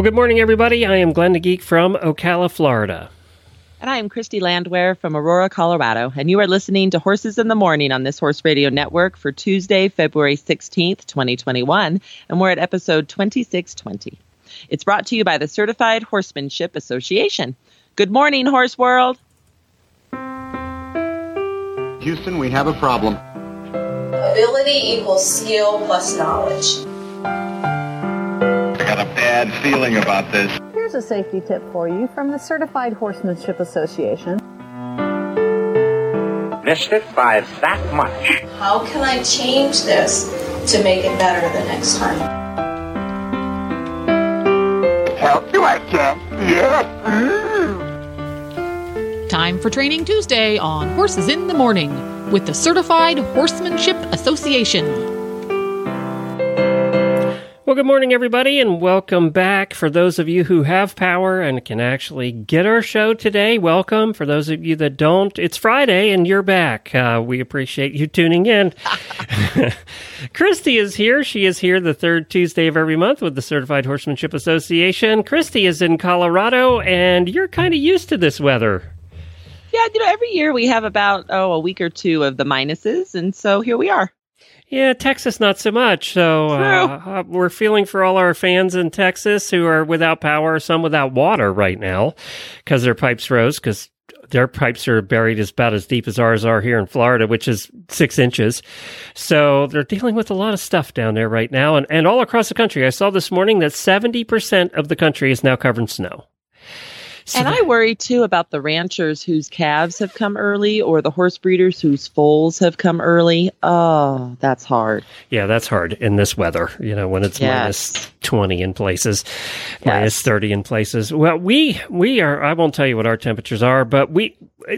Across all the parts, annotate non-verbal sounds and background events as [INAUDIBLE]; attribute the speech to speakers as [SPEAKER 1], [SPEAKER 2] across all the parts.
[SPEAKER 1] Well, good morning, everybody. I am Glenn the Geek from Ocala, Florida.
[SPEAKER 2] And I am Christy Landwehr from Aurora, Colorado. And you are listening to Horses in the Morning on this Horse Radio Network for Tuesday, February 16th, 2021. And we're at episode 2620. It's brought to you by the Certified Horsemanship Association. Good morning, Horse World.
[SPEAKER 3] Houston, we have a problem.
[SPEAKER 4] Ability equals skill plus knowledge.
[SPEAKER 3] I got a bad feeling about this.
[SPEAKER 5] Here's a safety tip for you from the Certified Horsemanship Association.
[SPEAKER 6] Missed it by that much.
[SPEAKER 4] How can I change this to make it better the next time?
[SPEAKER 3] Help you, I can. Yes.
[SPEAKER 7] Time for Training Tuesday on Horses in the Morning with the Certified Horsemanship Association.
[SPEAKER 1] Well, good morning, everybody, and welcome back. For those of you who have power and can actually get our show today, welcome. For those of you that don't, it's Friday and you're back. Uh, we appreciate you tuning in. [LAUGHS] Christy is here. She is here the third Tuesday of every month with the Certified Horsemanship Association. Christy is in Colorado, and you're kind of used to this weather.
[SPEAKER 2] Yeah, you know, every year we have about, oh, a week or two of the minuses. And so here we are.
[SPEAKER 1] Yeah, Texas not so much. So uh, uh, we're feeling for all our fans in Texas who are without power, some without water right now because their pipes froze because their pipes are buried as about as deep as ours are here in Florida, which is six inches. So they're dealing with a lot of stuff down there right now and, and all across the country. I saw this morning that 70% of the country is now covered in snow. So
[SPEAKER 2] and I worry too about the ranchers whose calves have come early or the horse breeders whose foals have come early. Oh, that's hard.
[SPEAKER 1] Yeah, that's hard in this weather, you know, when it's
[SPEAKER 2] Yes.
[SPEAKER 1] minus 20 in places, minus 30 in places. Well, we we are I won't tell you what our temperatures are, but we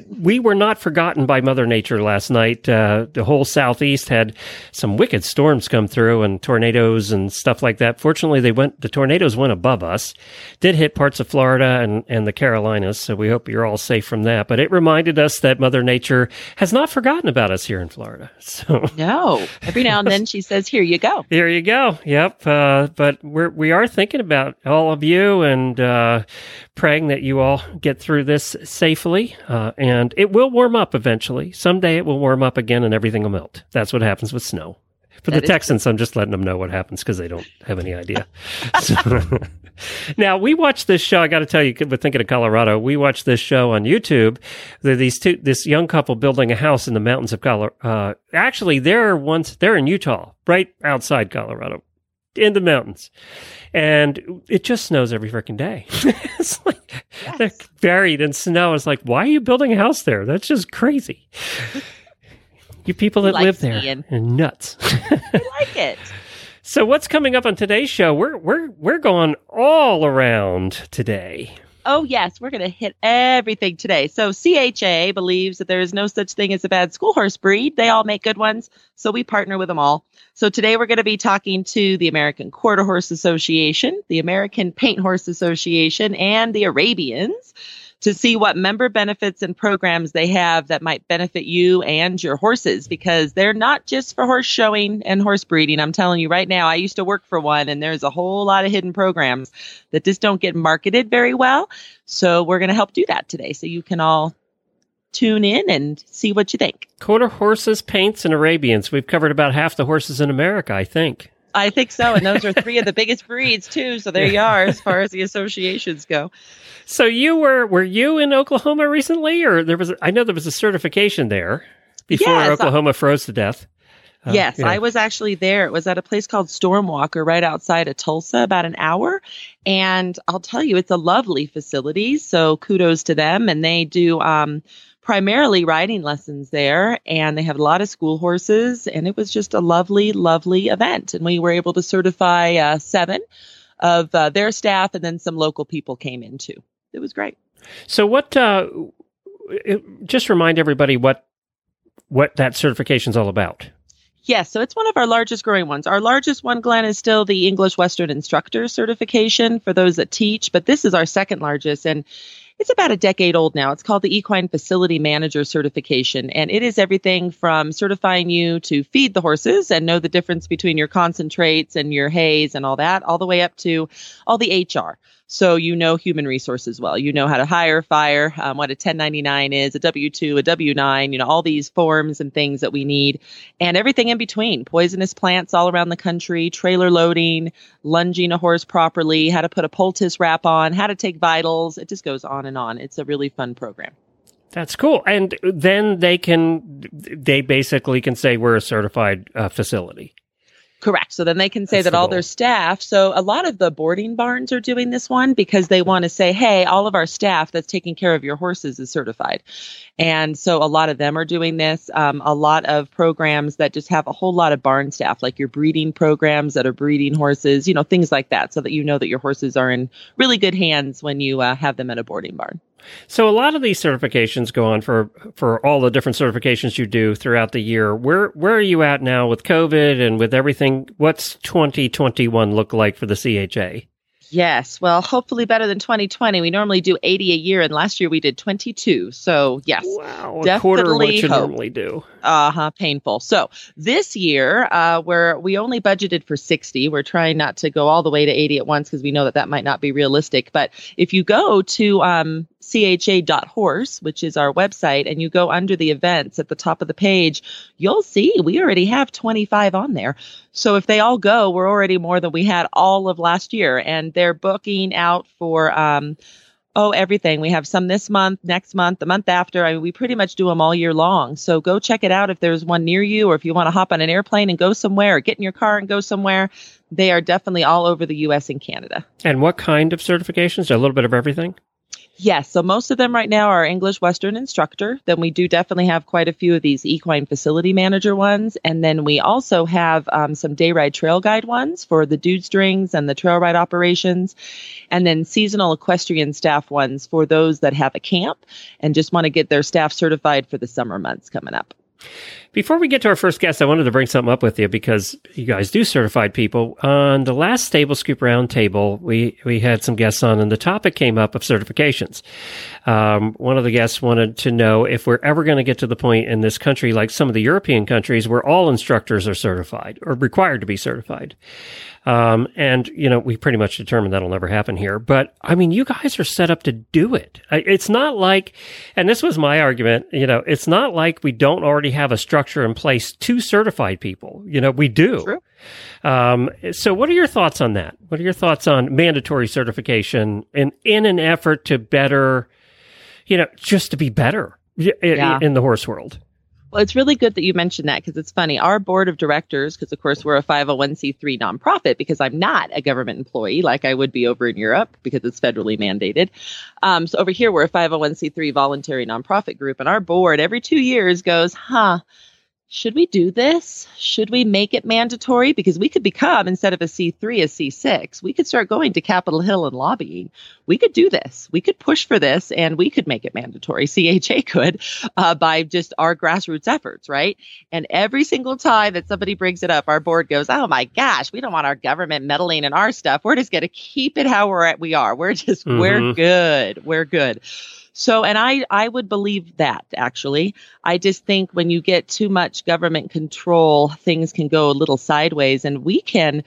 [SPEAKER 1] we were not forgotten by mother nature last night. Uh, the whole southeast had some wicked storms come through and tornadoes and stuff like that. Fortunately, they went the tornadoes went above us. Did hit parts of Florida and and the Carolinas, so we hope you're all safe from that. But it reminded us that mother nature has not forgotten about us here in Florida. [LAUGHS] So
[SPEAKER 2] No. Every now and then she says, here you go. [LAUGHS]
[SPEAKER 1] Here you go. Yep. Uh, but we're we are thinking about all of you and uh, praying that you all get through this safely. Uh, and it will warm up eventually. Someday it will warm up again, and everything will melt. That's what happens with snow. For
[SPEAKER 2] That
[SPEAKER 1] the Texans, I'm just letting them know what happens because they don't have any idea. [LAUGHS] So- now we watched this show. I got to tell you, with thinking of Colorado, we watched this show on YouTube. There these two, this young couple building a house in the mountains of Colorado. Uh, actually, they're once they're in Utah, right outside Colorado, in the mountains, and it just snows every freaking day. [LAUGHS] it's like they're buried in snow. It's like, why are you building a house there? That's just crazy. [LAUGHS] You people that live there
[SPEAKER 2] skiing.
[SPEAKER 1] are nuts.
[SPEAKER 2] I [LAUGHS] like it.
[SPEAKER 1] So what's coming up on today's show? We're we're we're going all around today.
[SPEAKER 2] Oh, yes, we're going to hit everything today. So, CHA believes that there is no such thing as a bad school horse breed. They all make good ones. So, we partner with them all. So, today we're going to be talking to the American Quarter Horse Association, the American Paint Horse Association, and the Arabians to see what member benefits and programs they have that might benefit you and your horses because they're not just for horse showing and horse breeding. I'm telling you right now, I used to work for one and there's a whole lot of hidden programs that just don't get marketed very well. So we're going to help do that today so you can all tune in and see what you think.
[SPEAKER 1] Quarter horses, paints, and Arabians. We've covered about half the horses in America, I think.
[SPEAKER 2] I think so. And those are three of the [LAUGHS] biggest breeds too. So there you are as far as the associations go.
[SPEAKER 1] So you were were you in Oklahoma recently, or there was? I know there was a certification there before
[SPEAKER 2] Yes, I-
[SPEAKER 1] Oklahoma froze to death. Uh,
[SPEAKER 2] yes. I was actually there. It was at a place called Stormwalker right outside of Tulsa, about an hour. And I'll tell you, it's a lovely facility. So kudos to them. And they do um, primarily riding lessons there. And they have a lot of school horses. And it was just a lovely, lovely event. And we were able to certify uh, seven of uh, their staff, and then some local people came in too. it was great.
[SPEAKER 1] So what? Uh, just remind everybody what what that certification's all about.
[SPEAKER 2] Yes, so it's one of our largest growing ones. Our largest one, Glenn, is still the English Western Instructor certification for those that teach, but this is our second largest and it's about a decade old now. It's called the Equine Facility Manager Certification, and it is everything from certifying you to feed the horses and know the difference between your concentrates and your hays and all that, all the way up to all the HR. So you know human resources well. You know how to hire, fire, um, what a 1099 is, a W-2, a W-9, you know, all these forms and things that we need and everything in between. Poisonous plants all around the country, trailer loading, lunging a horse properly, how to put a poultice wrap on, how to take vitals. It just goes on and on. It's a really fun program.
[SPEAKER 1] That's cool. And then they can, they basically can say we're a certified uh, facility.
[SPEAKER 2] Correct. So then they can say
[SPEAKER 1] That's
[SPEAKER 2] that all
[SPEAKER 1] goal.
[SPEAKER 2] their staff. So a lot of the boarding barns are doing this one because they want to say, hey, all of our staff that's taking care of your horses is certified. And so a lot of them are doing this. Um, a lot of programs that just have a whole lot of barn staff, like your breeding programs that are breeding horses, you know, things like that, so that you know that your horses are in really good hands when you uh, have them at a boarding barn.
[SPEAKER 1] So a lot of these certifications go on for for all the different certifications you do throughout the year. Where where are you at now with COVID and with everything? What's 2021 look like for the CHA?
[SPEAKER 2] Yes. Well, hopefully better than 2020. We normally do 80 a year, and last year we did 22. So, yes.
[SPEAKER 1] Wow, a quarter of what you
[SPEAKER 2] hope.
[SPEAKER 1] normally do.
[SPEAKER 2] Uh huh. Painful. So this year, uh, where we only budgeted for 60, we're trying not to go all the way to 80 at once because we know that that might not be realistic. But if you go to um, cha.horse, which is our website, and you go under the events at the top of the page, you'll see we already have 25 on there. So if they all go, we're already more than we had all of last year, and they're booking out for. Um, Oh, everything. We have some this month, next month, the month after. I mean, we pretty much do them all year long. So go check it out if there's one near you, or if you want to hop on an airplane and go somewhere, or get in your car and go somewhere. They are definitely all over the U.S. and Canada.
[SPEAKER 1] And what kind of certifications? A little bit of everything.
[SPEAKER 2] Yes. So most of them right now are English Western instructor. Then we do definitely have quite a few of these equine facility manager ones. And then we also have um, some day ride trail guide ones for the dude strings and the trail ride operations. And then seasonal equestrian staff ones for those that have a camp and just want to get their staff certified for the summer months coming up.
[SPEAKER 1] Before we get to our first guest, I wanted to bring something up with you because you guys do certified people. On the last Stable Scoop Roundtable, we we had some guests on, and the topic came up of certifications. Um, one of the guests wanted to know if we're ever going to get to the point in this country, like some of the European countries, where all instructors are certified or required to be certified. Um, and you know, we pretty much determined that'll never happen here. But I mean, you guys are set up to do it. It's not like, and this was my argument, you know, it's not like we don't already have a structure in place to certify people. You know, we do. Um, so what are your thoughts on that? What are your thoughts on mandatory certification in, in an effort to better, you know, just to be better i- i-
[SPEAKER 2] Yeah.
[SPEAKER 1] in the horse world?
[SPEAKER 2] Well, it's really good that you mentioned that because it's funny. Our board of directors, because of course we're a 501c3 nonprofit, because I'm not a government employee like I would be over in Europe because it's federally mandated. Um, so over here we're a 501c3 voluntary nonprofit group, and our board every two years goes, "Huh." Should we do this? Should we make it mandatory? Because we could become, instead of a C3, a C6. We could start going to Capitol Hill and lobbying. We could do this. We could push for this and we could make it mandatory. CHA could uh, by just our grassroots efforts, right? And every single time that somebody brings it up, our board goes, "Oh my gosh, we don't want our government meddling in our stuff. We're just going to keep it how we're at. We are. We're just we're
[SPEAKER 1] Mhm.
[SPEAKER 2] good. We're good." So, and I I would believe that actually. I just think when you get too much government control, things can go a little sideways, and we can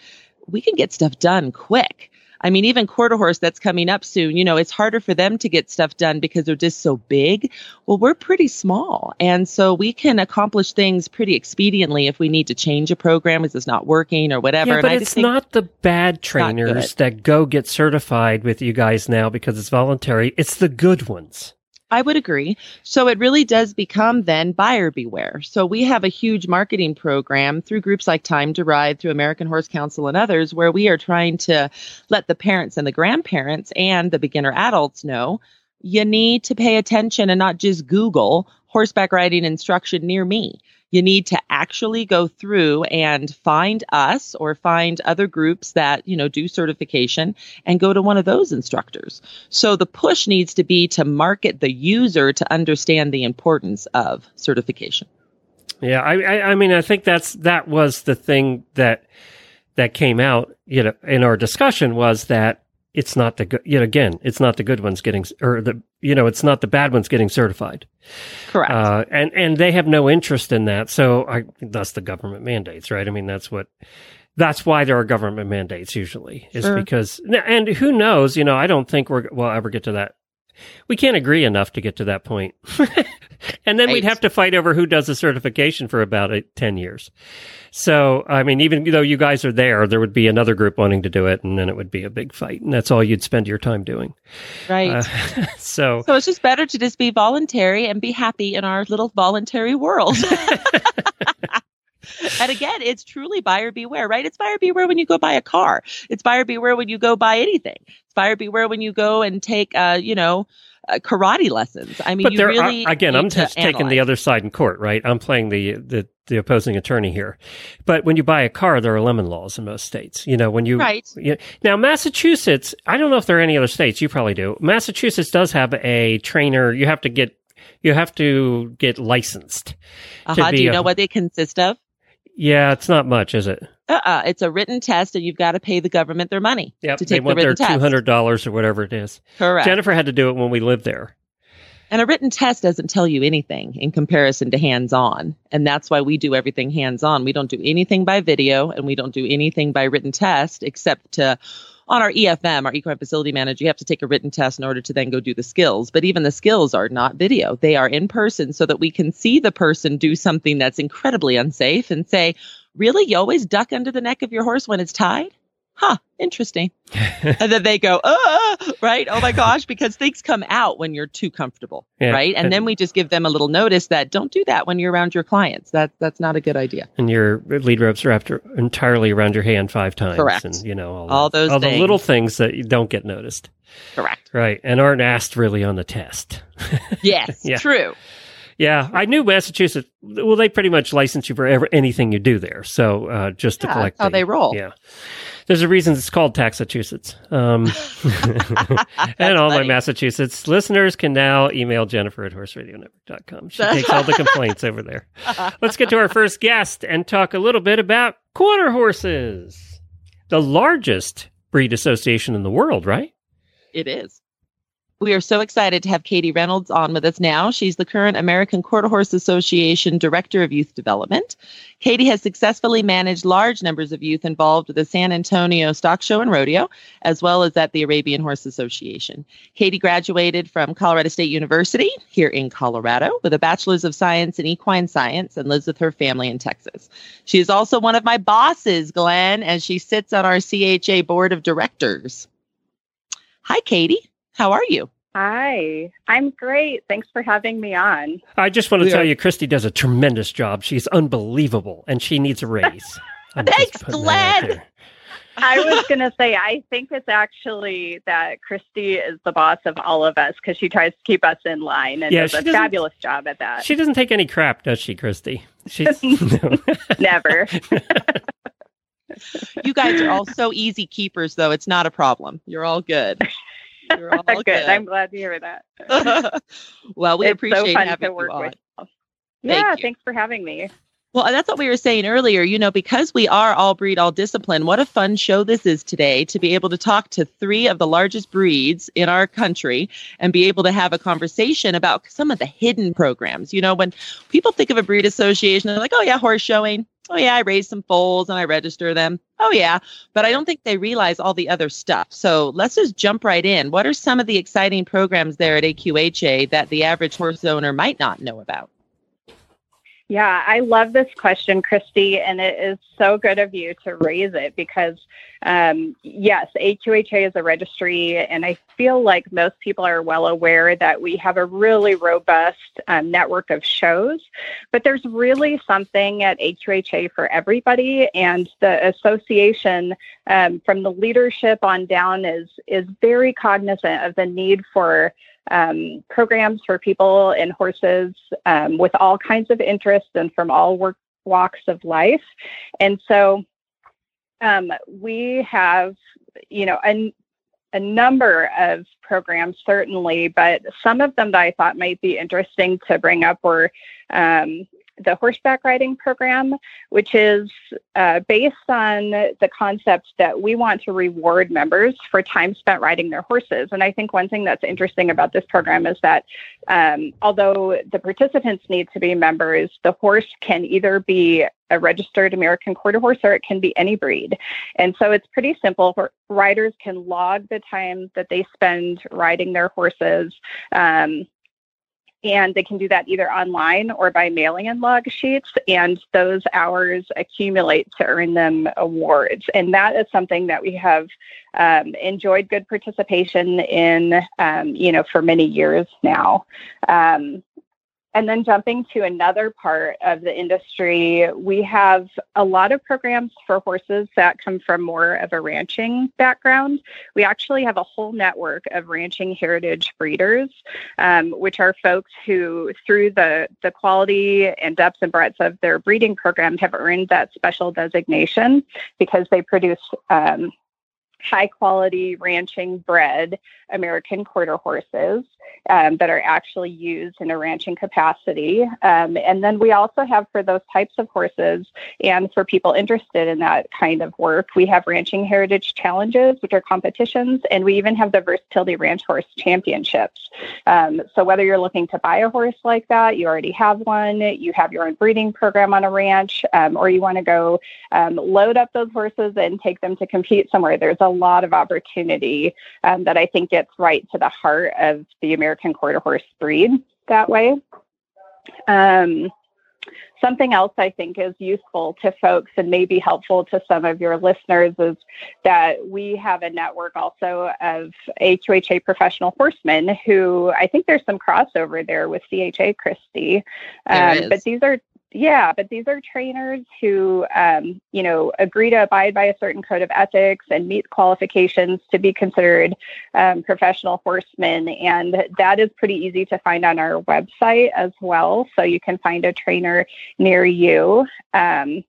[SPEAKER 2] we can get stuff done quick. I mean, even quarter horse that's coming up soon, you know, it's harder for them to get stuff done because they're just so big. Well, we're pretty small. And so we can accomplish things pretty expediently if we need to change a program if it's not working or whatever.
[SPEAKER 1] Yeah,
[SPEAKER 2] and
[SPEAKER 1] but
[SPEAKER 2] I
[SPEAKER 1] it's
[SPEAKER 2] just think,
[SPEAKER 1] not the bad trainers that go get certified with you guys now because it's voluntary. It's the good ones.
[SPEAKER 2] I would agree. So it really does become then buyer beware. So we have a huge marketing program through groups like Time to Ride, through American Horse Council and others, where we are trying to let the parents and the grandparents and the beginner adults know you need to pay attention and not just Google horseback riding instruction near me. You need to actually go through and find us or find other groups that, you know, do certification and go to one of those instructors. So the push needs to be to market the user to understand the importance of certification.
[SPEAKER 1] Yeah, I, I, I mean, I think that's that was the thing that that came out, you know, in our discussion was that it's not the good, you know, again, it's not the good ones getting, or the, you know, it's not the bad ones getting certified.
[SPEAKER 2] Correct.
[SPEAKER 1] Uh, and, and they have no interest in that. So I, that's the government mandates, right? I mean, that's what, that's why there are government mandates usually is
[SPEAKER 2] Sure.
[SPEAKER 1] because, and who knows, you know, I don't think we're, we'll ever get to that. We can't agree enough to get to that point. [LAUGHS] and then we'd have to fight over who does the certification for about uh, 10 years. So, I mean, even though you guys are there, there would be another group wanting to do it, and then it would be a big fight. And that's all you'd spend your time doing.
[SPEAKER 2] right.
[SPEAKER 1] Uh, [LAUGHS] so,
[SPEAKER 2] so it's just better to just be voluntary and be happy in our little voluntary world. [LAUGHS] [LAUGHS] and again, it's truly buyer beware, right? It's buyer beware when you go buy a car. It's buyer beware when you go buy anything. It's buyer beware when you go and take, uh, you know, uh, karate lessons. I mean,
[SPEAKER 1] but
[SPEAKER 2] you
[SPEAKER 1] there
[SPEAKER 2] really
[SPEAKER 1] are, again, I'm
[SPEAKER 2] to
[SPEAKER 1] just taking the other side in court, right? I'm playing the, the, the opposing attorney here. But when you buy a car, there are lemon laws in most states. You know, when you,
[SPEAKER 2] Right.
[SPEAKER 1] you now Massachusetts, I don't know if there are any other states. You probably do. Massachusetts does have a trainer. You have to get, you have to get licensed.
[SPEAKER 2] Uh-huh.
[SPEAKER 1] be
[SPEAKER 2] Do you
[SPEAKER 1] a-
[SPEAKER 2] know what they consist of?
[SPEAKER 1] Yeah, it's not much, is it?
[SPEAKER 2] Uh-uh. It's a written test, and you've got to pay the government their money
[SPEAKER 1] Yep.
[SPEAKER 2] to
[SPEAKER 1] they
[SPEAKER 2] take the
[SPEAKER 1] want their
[SPEAKER 2] test.
[SPEAKER 1] hundred dollars or whatever it is.
[SPEAKER 2] Correct.
[SPEAKER 1] Jennifer had to do it when we lived there.
[SPEAKER 2] And a written test doesn't tell you anything in comparison to hands on. And that's why we do everything hands on. We don't do anything by video and we don't do anything by written test except to, on our EFM, our equine facility manager, you have to take a written test in order to then go do the skills. But even the skills are not video. They are in person so that we can see the person do something that's incredibly unsafe and say, really? You always duck under the neck of your horse when it's tied? Huh, interesting. [LAUGHS] and then they go, uh, right? Oh my gosh, because things come out when you're too comfortable,
[SPEAKER 1] Yeah.
[SPEAKER 2] right? And then we just give them a little notice that don't do that when you're around your clients. That that's not a good idea.
[SPEAKER 1] and your lead ropes are after entirely around your hand five times.
[SPEAKER 2] Correct.
[SPEAKER 1] And you know all,
[SPEAKER 2] All
[SPEAKER 1] the,
[SPEAKER 2] those
[SPEAKER 1] all the little things that you don't get noticed.
[SPEAKER 2] Correct.
[SPEAKER 1] Right. And aren't asked really on the test. [LAUGHS]
[SPEAKER 2] Yes,
[SPEAKER 1] Yeah.
[SPEAKER 2] true.
[SPEAKER 1] Yeah, I knew Massachusetts. Well, they pretty much license you for ever, anything you do there. So uh, just to collect,
[SPEAKER 2] that's how
[SPEAKER 1] the-
[SPEAKER 2] they roll.
[SPEAKER 1] Yeah, there's a reason it's called Taxachusetts. Um, [LAUGHS] and all my. Massachusetts listeners can now email Jennifer at horseradionetwork.com. She takes all the [LAUGHS] complaints over there. Let's get to our first guest and talk a little bit about quarter horses, the largest breed association in the world, right?
[SPEAKER 2] It is. We are so excited to have Katie Reynolds on with us now. She's the current American Quarter Horse Association Director of Youth Development. Katie has successfully managed large numbers of youth involved with the San Antonio Stock Show and Rodeo, as well as at the Arabian Horse Association. Katie graduated from Colorado State University here in Colorado with a Bachelor's of Science in Equine Science and lives with her family in Texas. She is also one of my bosses, Glenn, and she sits on our CHA Board of Directors. Hi, Katie. How are you?
[SPEAKER 8] Hi, I'm great. Thanks for having me on.
[SPEAKER 1] I just want to
[SPEAKER 2] We
[SPEAKER 1] tell you, Christy does a tremendous job. She's unbelievable, and she needs a raise. [LAUGHS]
[SPEAKER 2] Thanks,
[SPEAKER 1] putting that out
[SPEAKER 2] Glenn.
[SPEAKER 8] I was [LAUGHS] going to say, I think it's actually that Christy is the boss of all of us because she tries to keep us in line and
[SPEAKER 1] Yeah,
[SPEAKER 8] does a fabulous job at that.
[SPEAKER 1] She doesn't take any crap, does she, Christy? She's. [LAUGHS]
[SPEAKER 8] Never.
[SPEAKER 2] You guys are all so easy keepers, though. It's not a problem. You're all good. You're all
[SPEAKER 8] good. [LAUGHS]
[SPEAKER 2] good.
[SPEAKER 8] I'm glad to hear that. [LAUGHS]
[SPEAKER 2] well, we
[SPEAKER 8] it's
[SPEAKER 2] appreciate
[SPEAKER 8] so fun
[SPEAKER 2] having
[SPEAKER 8] to work
[SPEAKER 2] you
[SPEAKER 8] with.
[SPEAKER 2] Thank
[SPEAKER 8] Yeah,
[SPEAKER 2] you.
[SPEAKER 8] thanks for having me.
[SPEAKER 2] Well, that's what we were saying earlier. You know, because we are all breed, all discipline, what a fun show this is today to be able to talk to three of the largest breeds in our country and be able to have a conversation about some of the hidden programs. You know, when people think of a breed association, they're like, oh, yeah, horse showing. Oh, yeah, I raise some foals and I register them. Oh, yeah. But I don't think they realize all the other stuff. So let's just jump right in. What are some of the exciting programs there at AQHA that the average horse owner might not know about?
[SPEAKER 8] Yeah, I love this question, Christy, and it is so good of you to raise it because, um, yes, AQHA is a registry, and I feel like most people are well aware that we have a really robust um, network of shows, but there's really something at AQHA for everybody, and the association um, from the leadership on down is is very cognizant of the need for um, programs for people and horses um, with all kinds of interests and from all work walks of life. And so um, we have, you know, a, a number of programs, certainly, but some of them that I thought might be interesting to bring up were um, the horseback riding program, which is uh, based on the concept that we want to reward members for time spent riding their horses. And I think one thing that's interesting about this program is that um, although the participants need to be members, the horse can either be a registered American quarter horse or it can be any breed. And so it's pretty simple. Riders can log the time that they spend riding their horses. Um, and they can do that either online or by mailing in log sheets and those hours accumulate to earn them awards. And that is something that we have um, enjoyed good participation in um, you know for many years now. Um, and then jumping to another part of the industry, we have a lot of programs for horses that come from more of a ranching background. We actually have a whole network of ranching heritage breeders, um, which are folks who, through the, the quality and depth and breadth of their breeding program, have earned that special designation because they produce um, high quality ranching bred American quarter horses um, that are actually used in a ranching capacity. Um, and then we also have for those types of horses and for people interested in that kind of work, we have ranching heritage challenges, which are competitions, and we even have the versatility ranch horse championships. Um, so whether you're looking to buy a horse like that, you already have one, you have your own breeding program on a ranch, um, or you want to go um, load up those horses and take them to compete somewhere, there's a lot of opportunity um, that I think gets right to the heart of the American quarter horse breed that way. Um, something else I think is useful to folks and may be helpful to some of your listeners is that we have a network also of AQHA professional horsemen who I think there's some crossover there with CHA Christy. Um, but these are yeah, but these are trainers who, um, you know, agree to abide by a certain code of ethics and meet qualifications to be considered um, professional horsemen. And that is pretty easy to find on our website as well. So you can find a trainer near you. Um,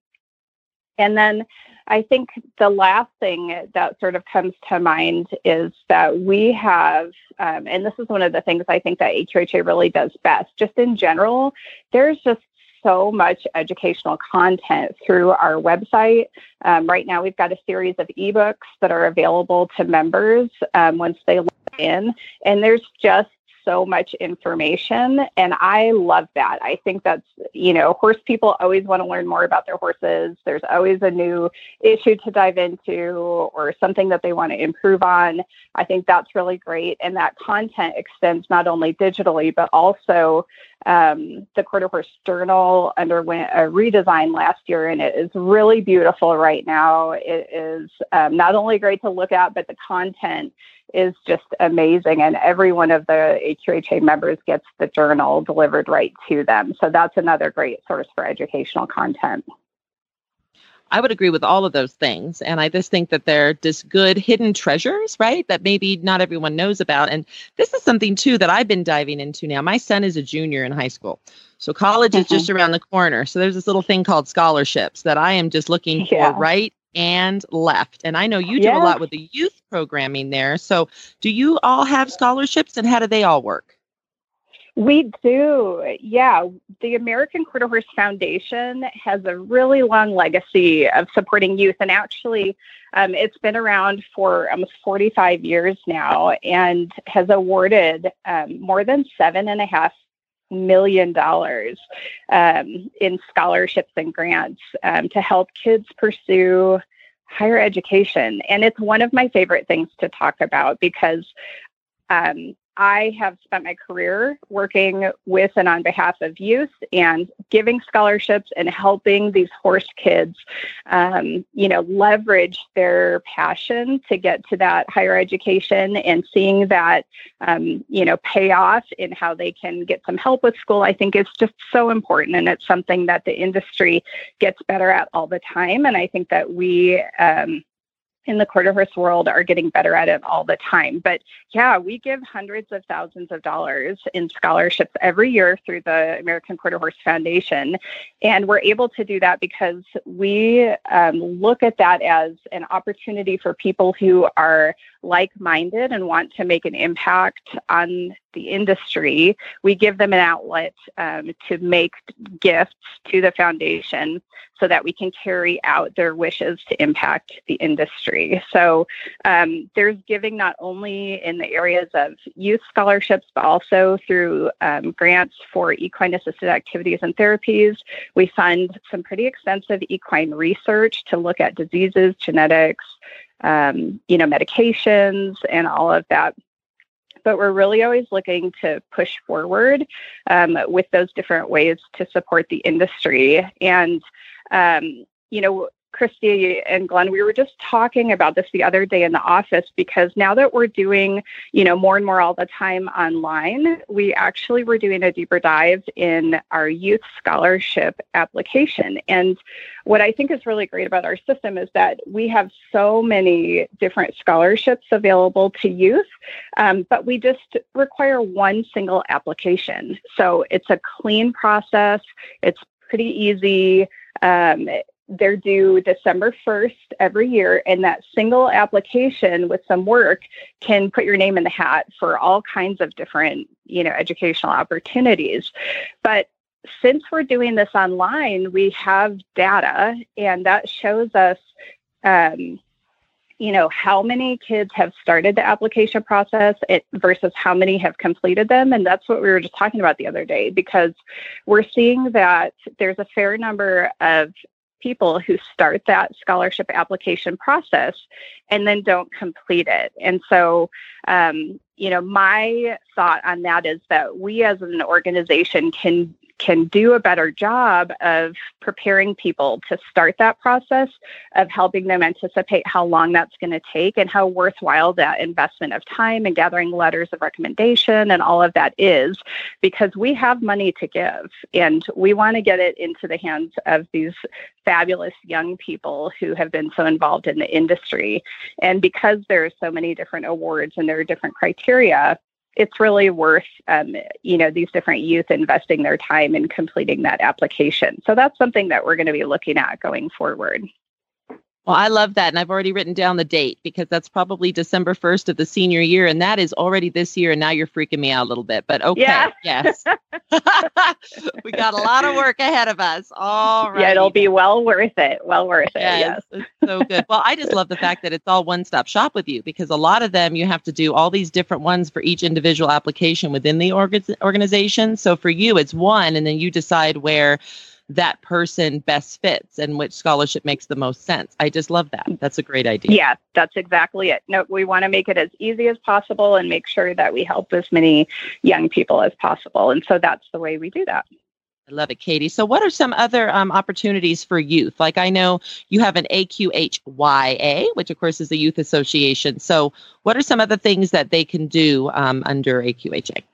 [SPEAKER 8] and then I think the last thing that sort of comes to mind is that we have, um, and this is one of the things I think that AQHA really does best, just in general, there's just so much educational content through our website. Um, right now, we've got a series of ebooks that are available to members um, once they log in, and there's just so much information and I love that. I think that's, you know, horse people always want to learn more about their horses. There's always a new issue to dive into or something that they want to improve on. I think that's really great. And that content extends not only digitally, but also um, the Quarter Horse Journal underwent a redesign last year, and it is really beautiful right now. It is um, not only great to look at, but the content is just amazing. And every one of the AQHA members gets the journal delivered right to them. So that's another great source for educational content.
[SPEAKER 2] I would agree with all of those things. And I just think that they're just good hidden treasures, right? That maybe not everyone knows about. And this is something too that I've been diving into now. My son is a junior in high school. So college mm-hmm. is just around the corner. So there's this little thing called scholarships that I am just looking yeah. for right and left. And I know you do yeah. a lot with the youth programming there. So do you all have scholarships and how do they all work?
[SPEAKER 8] We do. Yeah. The American Quarter Horse Foundation has a really long legacy of supporting youth. And actually, um, it's been around for almost 45 years now and has awarded um, more than seven and a half million dollars um, in scholarships and grants um, to help kids pursue higher education. And it's one of my favorite things to talk about because um, I have spent my career working with and on behalf of youth and giving scholarships and helping these horse kids, um, you know, leverage their passion to get to that higher education and seeing that, um, you know, pay off in how they can get some help with school. I think is just so important, and it's something that the industry gets better at all the time. And I think that we um, in the quarter horse world are getting better at it all the time. But yeah, we give hundreds of thousands of dollars in scholarships every year through the American Quarter Horse Foundation. And we're able to do that because we um, look at that as an opportunity for people who are like minded and want to make an impact on the industry. We give them an outlet um, to make gifts to the foundation so that we can carry out their wishes to impact the industry. So um, there's giving not only in the areas of youth scholarships, but also through um, grants for equine assisted activities and therapies. We fund some pretty extensive equine research to look at diseases, genetics, um, you know, medications, and all of that but we're really always looking to push forward um, with those different ways to support the industry. And, um, you know, Christy and Glenn, we were just talking about this the other day in the office because now that we're doing, you know, more and more all the time online, we actually were doing a deeper dive in our youth scholarship application. And what I think is really great about our system is that we have so many different scholarships available to youth, um, but we just require one single application. So it's a clean process. It's pretty easy. Um, they're due December 1st every year, and that single application with some work can put your name in the hat for all kinds of different, you know, educational opportunities. But since we're doing this online, we have data, and that shows us, um, you know, how many kids have started the application process versus how many have completed them. And that's what we were just talking about the other day, because we're seeing that there's a fair number of people who start that scholarship application process and then don't complete it. And so, um, you know, my thought on that is that we as an organization can can do a better job of preparing people to start that process of helping them anticipate how long that's going to take and how worthwhile that investment of time and gathering letters of recommendation and all of that is because we have money to give and we want to get it into the hands of these fabulous young people who have been so involved in the industry. And because there are so many different awards and there are different criteria it's really worth um, you know these different youth investing their time in completing that application. So that's something that we're going to be looking at going forward
[SPEAKER 2] well, I love that. And I've already written down the date because that's probably December 1st of the senior year. And that is already this year. And now you're freaking me out a little bit. But okay. Yeah. Yes. [LAUGHS] we got a lot of work ahead of us. All right.
[SPEAKER 8] Yeah, it'll be well worth it. Well worth it. Yes. yes.
[SPEAKER 2] so good. Well, I just love the fact that it's all one stop shop with you because a lot of them you have to do all these different ones for each individual application within the org- organization. So for you, it's one. And then you decide where that person best fits and which scholarship makes the most sense. I just love that. That's a great idea.
[SPEAKER 8] Yeah, that's exactly it. No, we want to make it as easy as possible and make sure that we help as many young people as possible. And so that's the way we do that.
[SPEAKER 2] I love it, Katie. So, what are some other um, opportunities for youth? Like, I know you have an AQHYA, which of course is the Youth Association. So, what are some other things that they can do um, under AQHA?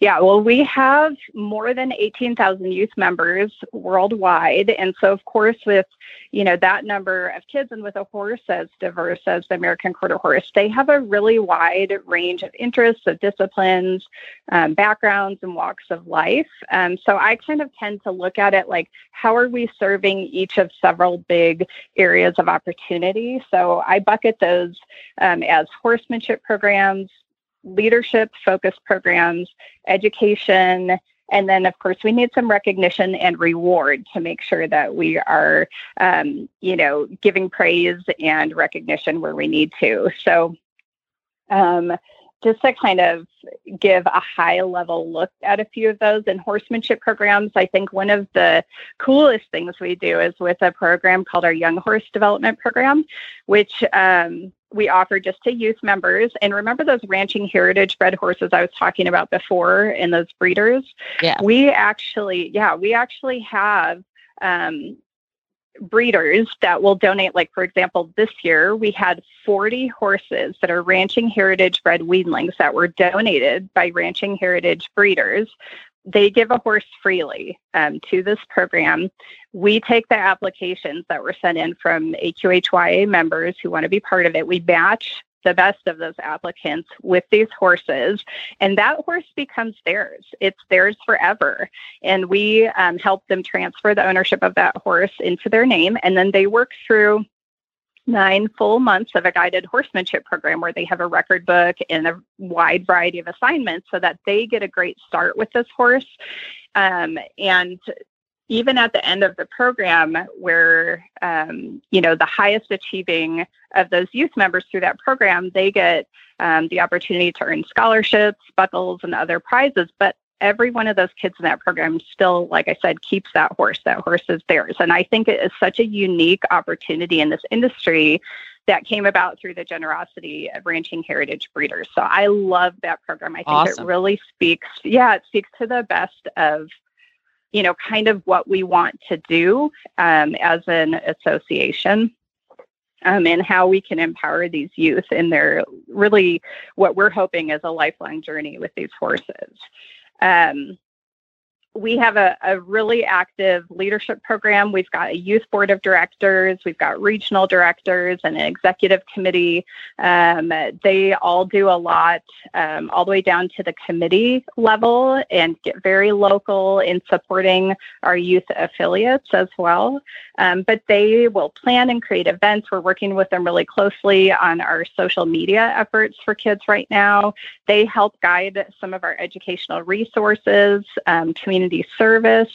[SPEAKER 8] Yeah, well, we have more than 18,000 youth members worldwide. And so, of course, with, you know, that number of kids and with a horse as diverse as the American Quarter Horse, they have a really wide range of interests, of disciplines, um, backgrounds, and walks of life. Um, so I kind of tend to look at it like, how are we serving each of several big areas of opportunity? So I bucket those um, as horsemanship programs, leadership focused programs, education, and then of course we need some recognition and reward to make sure that we are um, you know giving praise and recognition where we need to. So um, just to kind of give a high level look at a few of those in horsemanship programs, I think one of the coolest things we do is with a program called our Young Horse Development Program, which um, we offer just to youth members. And remember those ranching heritage bred horses I was talking about before and those breeders?
[SPEAKER 2] Yeah.
[SPEAKER 8] We actually, yeah, we actually have um, breeders that will donate like for example this year we had 40 horses that are ranching heritage bred weanlings that were donated by ranching heritage breeders they give a horse freely um, to this program. We take the applications that were sent in from AQHYA members who want to be part of it. We match the best of those applicants with these horses, and that horse becomes theirs. It's theirs forever. And we um, help them transfer the ownership of that horse into their name, and then they work through nine full months of a guided horsemanship program where they have a record book and a wide variety of assignments so that they get a great start with this horse. Um, and even at the end of the program, where um, you know the highest achieving of those youth members through that program, they get um, the opportunity to earn scholarships, buckles, and other prizes. But every one of those kids in that program still, like I said, keeps that horse. That horse is theirs. And I think it is such a unique opportunity in this industry that came about through the generosity of ranching heritage breeders. So I love that program. I think awesome. it really speaks, yeah, it speaks to the best of, you know, kind of what we want to do um, as an association. Um, and how we can empower these youth in their really what we're hoping is a lifelong journey with these horses. Um, we have a, a, really active leadership program. We've got a youth board of directors, we've got regional directors, and an executive committee. Um, they all do a lot, um, all the way down to the committee level, and get very local in supporting our youth affiliates as well. Um, but they will plan and create events. We're working with them really closely on our social media efforts for kids right now. They help guide some of our educational resources, um, community community service,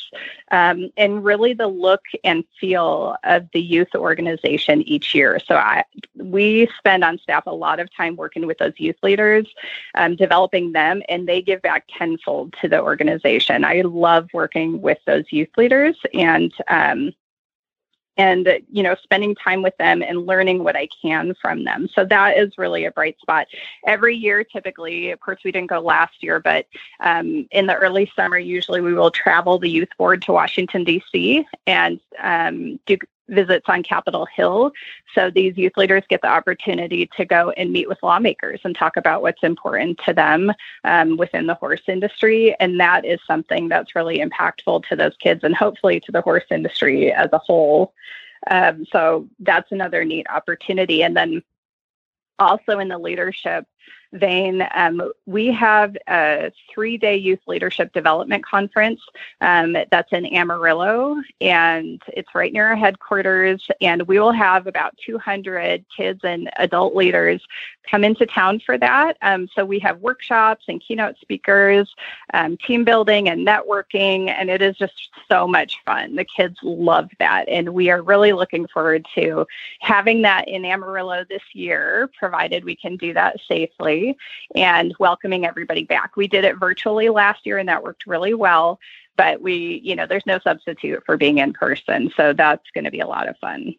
[SPEAKER 8] um, and really the look and feel of the youth organization each year. So I, we spend on staff a lot of time working with those youth leaders, um, developing them, and they give back tenfold to the organization. I love working with those youth leaders and um, and you know spending time with them and learning what i can from them. So that is really a bright spot. Every year typically of course we didn't go last year but um, in the early summer usually we will travel the youth board to washington d.c and um, do visits on Capitol Hill. So these youth leaders get the opportunity to go and meet with lawmakers and talk about what's important to them um, within the horse industry. And that is something that's really impactful to those kids and hopefully to the horse industry as a whole. Um, so that's another neat opportunity. And then also in the leadership vein, um, we have a three day youth leadership development conference um, that's in Amarillo, and it's right near our headquarters. And we will have about 200 kids and adult leaders come into town for that. Um, so we have workshops and keynote speakers, um, team building and networking, and it is just so much fun. The kids love that. And we are really looking forward to having that in Amarillo this year, provided we can do that safely and welcoming everybody back. We did it virtually last year and that worked really well, but we, you know, there's no substitute for being in person. So that's going to be a lot of fun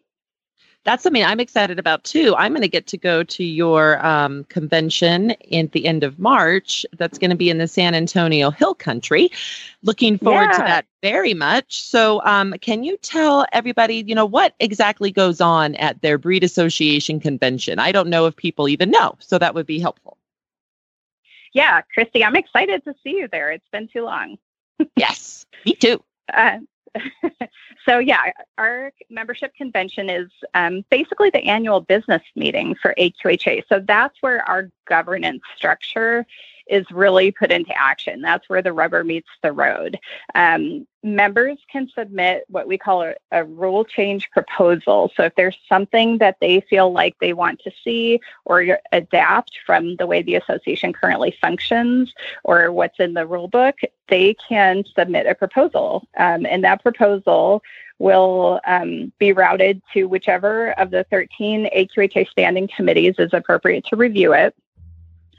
[SPEAKER 2] that's something I'm excited about too. I'm going to get to go to your um, convention at the end of March. That's going to be in the San Antonio Hill Country. Looking forward yeah. to that very much. So, um, can you tell everybody, you know, what exactly goes on at their breed association convention? I don't know if people even know, so that would be helpful.
[SPEAKER 8] Yeah, Christy, I'm excited to see you there. It's been too long.
[SPEAKER 2] yes, me too. [LAUGHS] Uh, [LAUGHS]
[SPEAKER 8] so yeah, our membership convention is um, basically the annual business meeting for AQHA. So that's where our governance structure is really put into action. That's where the rubber meets the road. Um, members can submit what we call a, a, rule change proposal. So if there's something that they feel like they want to see or adapt from the way the association currently functions or what's in the rule book, they can submit a proposal. Um, and that proposal will um, be routed to whichever of the 13 AQHA standing committees is appropriate to review it.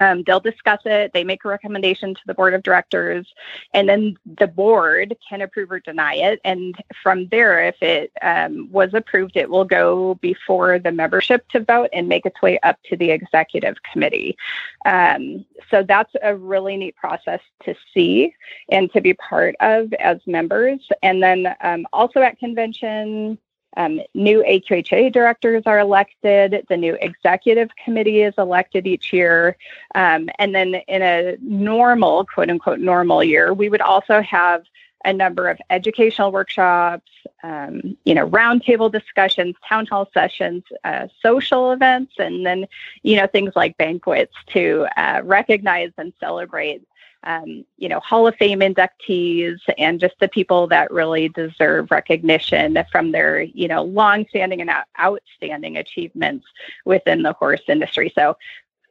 [SPEAKER 8] Um, they'll discuss it, they make a recommendation to the board of directors, and then the board can approve or deny it. And from there, if it um, was approved, it will go before the membership to vote and make its way up to the executive committee. Um, so that's a really neat process to see and to be part of as members. And then um, also at convention, Um, new AQHA directors are elected. The new executive committee is elected each year. Um, and then in a normal, quote unquote, normal year, we would also have a number of educational workshops, um, you know, roundtable discussions, town hall sessions, uh, social events, and then, you know, things like banquets to uh, recognize and celebrate, um, you know, Hall of Fame inductees and just the people that really deserve recognition from their, you know, longstanding and outstanding achievements within the horse industry. So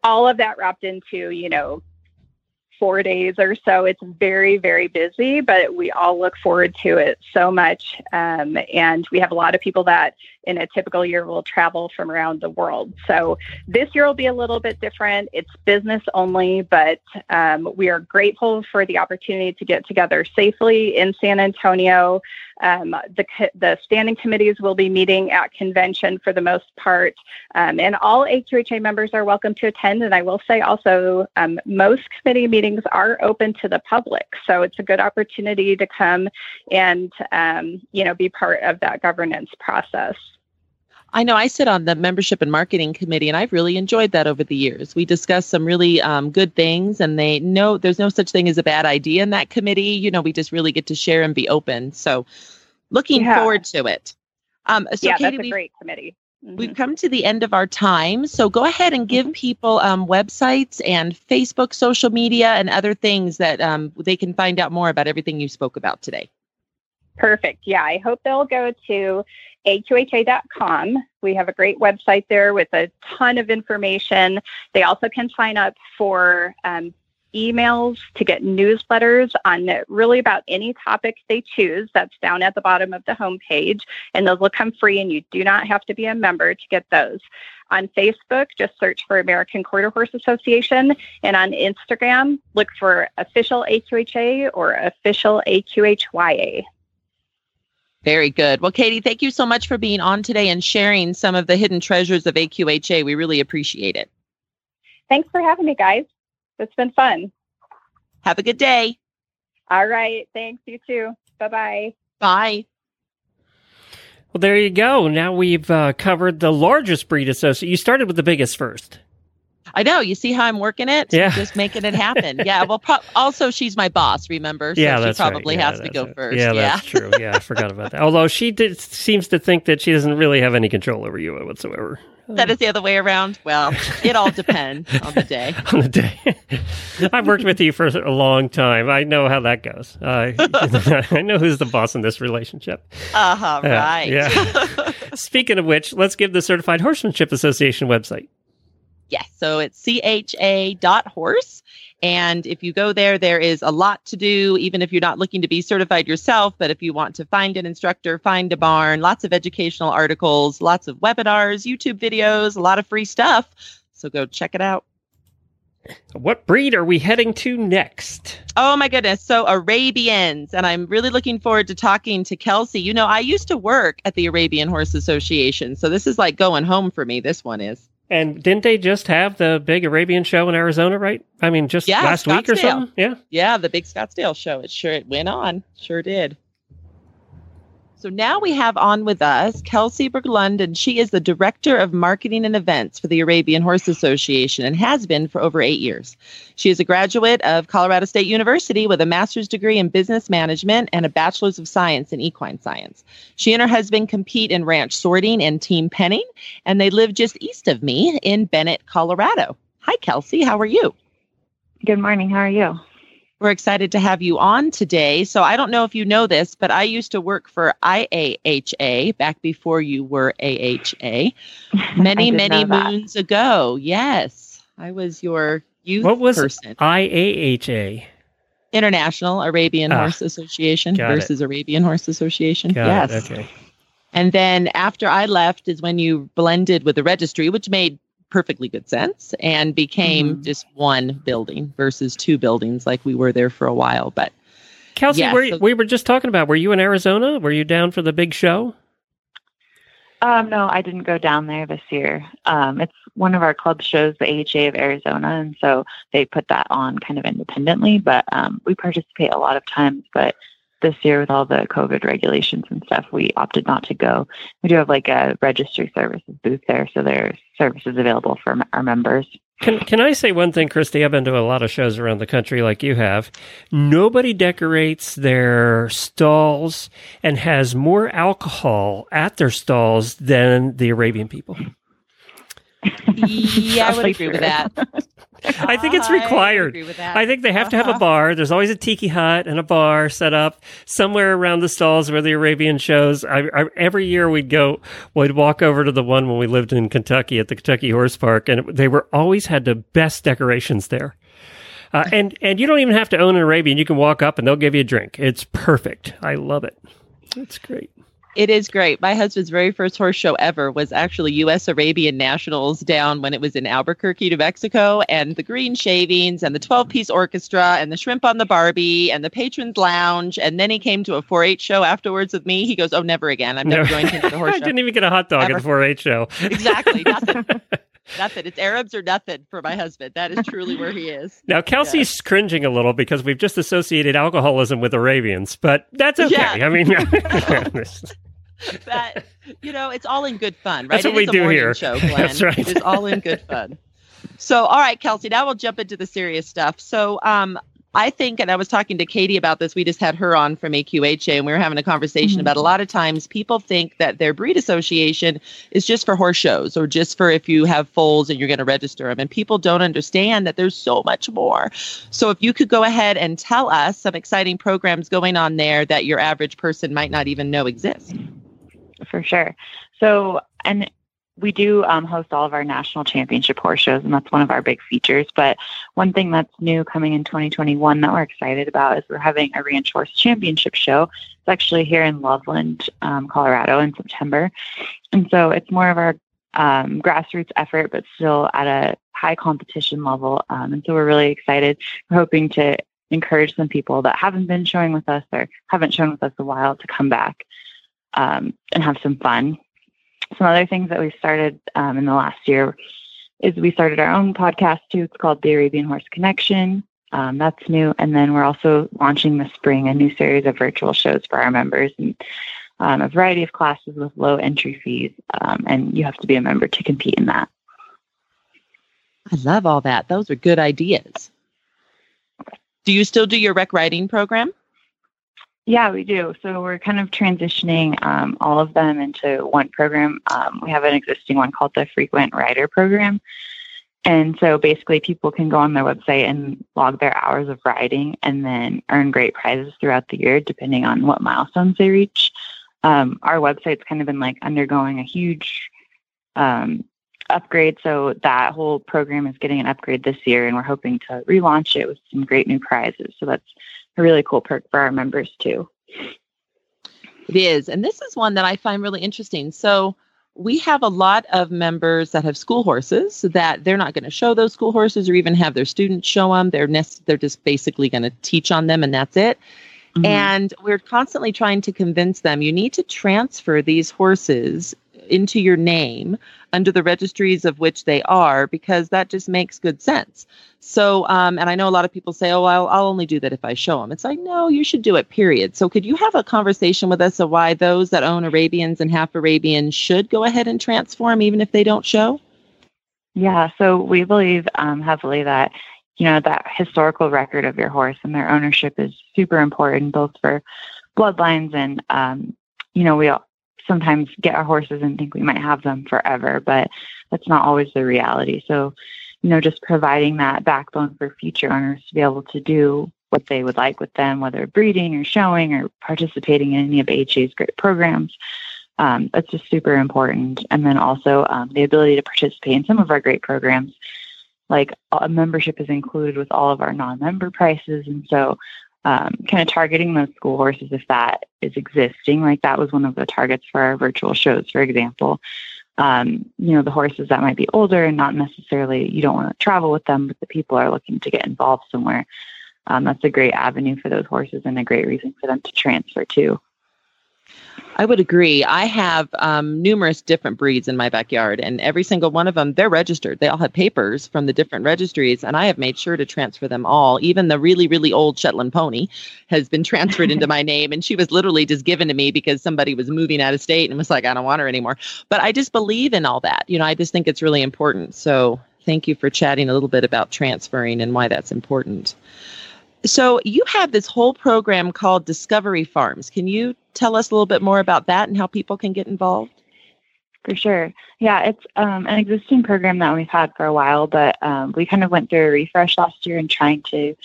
[SPEAKER 8] all of that wrapped into, you know, four days or so. It's very, very busy, but we all look forward to it so much. Um, and we have a lot of people that in a typical year will travel from around the world. So this year will be a little bit different. It's business only, but um, we are grateful for the opportunity to get together safely in San Antonio. Um, the, the standing committees will be meeting at convention for the most part, um, and all AQHA members are welcome to attend. And I will say also, um, most committee meetings are open to the public, so it's a good opportunity to come and um, you know be part of that governance process.
[SPEAKER 2] I know I sit on the membership and marketing committee, and I've really enjoyed that over the years. We discuss some really um, good things, and they know there's no such thing as a bad idea in that committee. You know, we just really get to share and be open. So, looking yeah. forward to it.
[SPEAKER 8] Um, so yeah, Katie, that's a great committee.
[SPEAKER 2] Mm-hmm. We've come to the end of our time. So go ahead and give mm-hmm. people um, websites and Facebook, social media, and other things that um, they can find out more about everything you spoke about today.
[SPEAKER 8] Perfect. Yeah, I hope they'll go to aqha.com. We have a great website there with a ton of information. They also can sign up for um, emails to get newsletters on really about any topic they choose. That's down at the bottom of the homepage, and those will come free, and you do not have to be a member to get those. On Facebook, just search for American Quarter Horse Association, and on Instagram, look for official AQHA or official AQHYA.
[SPEAKER 2] Very good. Well, Katie, thank you so much for being on today and sharing some of the hidden treasures of AQHA. We really appreciate it.
[SPEAKER 8] Thanks for having me, guys. It's been fun.
[SPEAKER 2] Have a good day.
[SPEAKER 8] All right. Thanks. You too. Bye-bye.
[SPEAKER 2] Bye.
[SPEAKER 1] Well, there you go. Now we've uh, covered the largest breed association. You started with the biggest first.
[SPEAKER 2] I know. You see how I'm working it?
[SPEAKER 1] Yeah.
[SPEAKER 2] Just making it happen. yeah. Well, pro- also, she's my boss, remember? So
[SPEAKER 1] yeah,
[SPEAKER 2] that's
[SPEAKER 1] she
[SPEAKER 2] probably
[SPEAKER 1] right. yeah,
[SPEAKER 2] has to go
[SPEAKER 1] right.
[SPEAKER 2] first.
[SPEAKER 1] Yeah,
[SPEAKER 2] yeah,
[SPEAKER 1] that's true. Yeah, I forgot about that. Although she did, seems to think that she doesn't really have any control over you whatsoever.
[SPEAKER 2] That is the other way around. Well, it all depends on the day. [LAUGHS]
[SPEAKER 1] on the day. [LAUGHS] I've worked with you for a long time. I know how that goes. Uh, [LAUGHS] I know who's the boss in this relationship.
[SPEAKER 2] Uh-huh,
[SPEAKER 1] Uh,
[SPEAKER 2] right.
[SPEAKER 1] yeah. Speaking of which, let's give the Certified Horsemanship Association website.
[SPEAKER 2] Yes. So it's cha.horse. And if you go there, there is a lot to do, even if you're not looking to be certified yourself. But if you want to find an instructor, find a barn, lots of educational articles, lots of webinars, YouTube videos, a lot of free stuff. So go check it out.
[SPEAKER 1] What breed are we heading to next?
[SPEAKER 2] Oh my goodness. So Arabians. And I'm really looking forward to talking to Kelsey. You know, I used to work at the Arabian Horse Association. So this is like going home for me. This one is.
[SPEAKER 1] And didn't they just have the big Arabian show in Arizona, right? I mean, just
[SPEAKER 2] Yeah,
[SPEAKER 1] last week or something? Yeah.
[SPEAKER 2] Yeah, the big Scottsdale show. It sure it went on. Sure did. So now we have on with us Kelsey Berglund, and she is the director of marketing and events for the Arabian Horse Association and has been for over eight years. She is a graduate of Colorado State University with a master's degree in business management and a bachelor's of science in equine science. She and her husband compete in ranch sorting and team penning, and they live just east of me in Bennett, Colorado. Hi, Kelsey. How are you?
[SPEAKER 9] Good morning. How are you?
[SPEAKER 2] We're excited to have you on today. So I don't know if you know this, but I used to work for IAHA back before you were AHA [LAUGHS] many, many
[SPEAKER 9] know that.
[SPEAKER 2] moons ago. Yes. I was your youth
[SPEAKER 1] What was
[SPEAKER 2] person.
[SPEAKER 1] IAHA?
[SPEAKER 2] International Arabian
[SPEAKER 1] Ah,
[SPEAKER 2] Horse Association
[SPEAKER 1] got it.
[SPEAKER 2] versus Arabian Horse Association.
[SPEAKER 1] Got
[SPEAKER 2] yes.
[SPEAKER 1] it. Okay.
[SPEAKER 2] And then after I left is when you blended with the registry, which made perfectly good sense and became
[SPEAKER 1] Mm-hmm.
[SPEAKER 2] just one building versus two buildings like we were there for a while. But
[SPEAKER 1] Kelsey,
[SPEAKER 2] Yeah,
[SPEAKER 1] were,
[SPEAKER 2] so-
[SPEAKER 1] we were just talking about, were you in Arizona? Were you down for the big show?
[SPEAKER 9] Um, no, I didn't go down there this year. Um, it's one of our club shows, the AHA of Arizona, and so they put that on kind of independently. But um, we participate a lot of times. But this year with all the COVID regulations and stuff, we opted not to go. We do have like a registry services booth there, so there's services available for our members.
[SPEAKER 1] Can Can I say one thing, Christy? I've been to a lot of shows around the country, like you have. Nobody decorates their stalls and has more alcohol at their stalls than the Arabian people.
[SPEAKER 2] Yeah, [LAUGHS] I would agree with that.
[SPEAKER 1] I think it's required. I, I think they have uh-huh. to have a uh-huh. bar. There's always a tiki hut and a bar set up somewhere around the stalls where the Arabian shows. I, I, every year we'd go, we'd walk over to the one when we lived in Kentucky at the Kentucky Horse Park, and they were always had the best decorations there. Uh, and and you don't even have to own an Arabian. You can walk up and they'll give you a drink. It's perfect. I love it. It's great.
[SPEAKER 2] It is great. My husband's very first horse show ever was actually U.S. Arabian Nationals down when it was in Albuquerque, New Mexico, and the green shavings and the 12 piece orchestra and the shrimp on the Barbie and the patrons lounge. And then he came to a 4 H show afterwards with me. He goes, Oh, never again. I'm never no. going to another horse [LAUGHS] show.
[SPEAKER 1] I didn't even get a hot dog Ever. at the 4 H show.
[SPEAKER 2] exactly. Nothing. [LAUGHS] nothing. It's Arabs or nothing for my husband. That is truly where he is.
[SPEAKER 1] Now, Kelsey's yeah. cringing a little because we've just associated alcoholism with Arabians, but that's okay. Yeah. I mean, [LAUGHS] [LAUGHS]
[SPEAKER 2] that you know, it's all in good fun, right?
[SPEAKER 1] That's what it we do here.
[SPEAKER 2] Show, [LAUGHS] Glenn.
[SPEAKER 1] That's right.
[SPEAKER 2] It's all in good fun. So, all right, Kelsey. Now we'll jump into the serious stuff. So, um, I think, and I was talking to Katie about this. We just had her on from AQHA, and we were having a conversation mm-hmm. about a lot of times people think that their breed association is just for horse shows or just for if you have foals and you're going to register them. And people don't understand that there's so much more. So, if you could go ahead and tell us some exciting programs going on there that your average person might not even know exist
[SPEAKER 9] for sure. So, and we do um, host all of our national championship horse shows, and that's one of our big features. But one thing that's new coming in 2021 that we're excited about is we're having a ranch horse championship show. It's actually here in Loveland, um, Colorado, in September, and so it's more of our um, grassroots effort, but still at a high competition level. Um, and so we're really excited. We're hoping to encourage some people that haven't been showing with us or haven't shown with us a while to come back um, and have some fun. Some other things that we started um, in the last year is we started our own podcast too. It's called the Arabian Horse Connection. Um, that's new. And then we're also launching this spring a new series of virtual shows for our members and um, a variety of classes with low entry fees. Um, and you have to be a member to compete in that.
[SPEAKER 2] I love all that. Those are good ideas. Do you still do your rec riding program?
[SPEAKER 9] Yeah, we do. So we're kind of transitioning um, all of them into one program. Um, we have an existing one called the Frequent Rider Program. And so basically, people can go on their website and log their hours of riding and then earn great prizes throughout the year, depending on what milestones they reach. Um, our website's kind of been like undergoing a huge um, upgrade. So that whole program is getting an upgrade this year, and we're hoping to relaunch it with some great new prizes. So that's a really cool perk for our members too.
[SPEAKER 2] It is. And this is one that I find really interesting. So we have a lot of members that have school horses that they're not going to show those school horses or even have their students show them. They're nest- they're just basically going to teach on them and that's it. Mm-hmm. And we're constantly trying to convince them you need to transfer these horses into your name under the registries of which they are because that just makes good sense. So, um, and I know a lot of people say, oh, I'll, I'll only do that if I show them. It's like, no, you should do it, period. So, could you have a conversation with us of why those that own Arabians and half Arabians should go ahead and transform even if they don't show?
[SPEAKER 9] Yeah, so we believe um, heavily that you know that historical record of your horse and their ownership is super important both for bloodlines and um, you know we all, sometimes get our horses and think we might have them forever, but that's not always the reality. So, you know, just providing that backbone for future owners to be able to do what they would like with them, whether breeding or showing or participating in any of AHA's great programs. Um, that's just super important. And then also um, the ability to participate in some of our great programs. Like a membership is included with all of our non-member prices, and so um, kind of targeting those school horses if that is existing. Like that was one of the targets for our virtual shows, for example. Um, you know, the horses that might be older and not necessarily you don't want to travel with them, but the people are looking to get involved somewhere. Um, that's a great avenue for those horses and a great reason for them to transfer too.
[SPEAKER 2] I would agree. I have um, numerous different breeds in my backyard, and every single one of them, they're registered. They all have papers from the different registries, and I have made sure to transfer them all. Even the really, really old Shetland pony has been [LAUGHS] transferred into my name, and she was literally just given to me because somebody was moving out of state and was like, I don't want her anymore. But I just believe in all that. You know, I just think it's really important. So thank you for chatting a little bit about transferring and why that's important. So you have this whole program called Discovery Farms. Can you tell us a little bit more about that and how people can get involved?
[SPEAKER 9] For sure. Yeah, it's um, an existing program that we've had for a while, but um, we kind of went through a refresh last year and trying to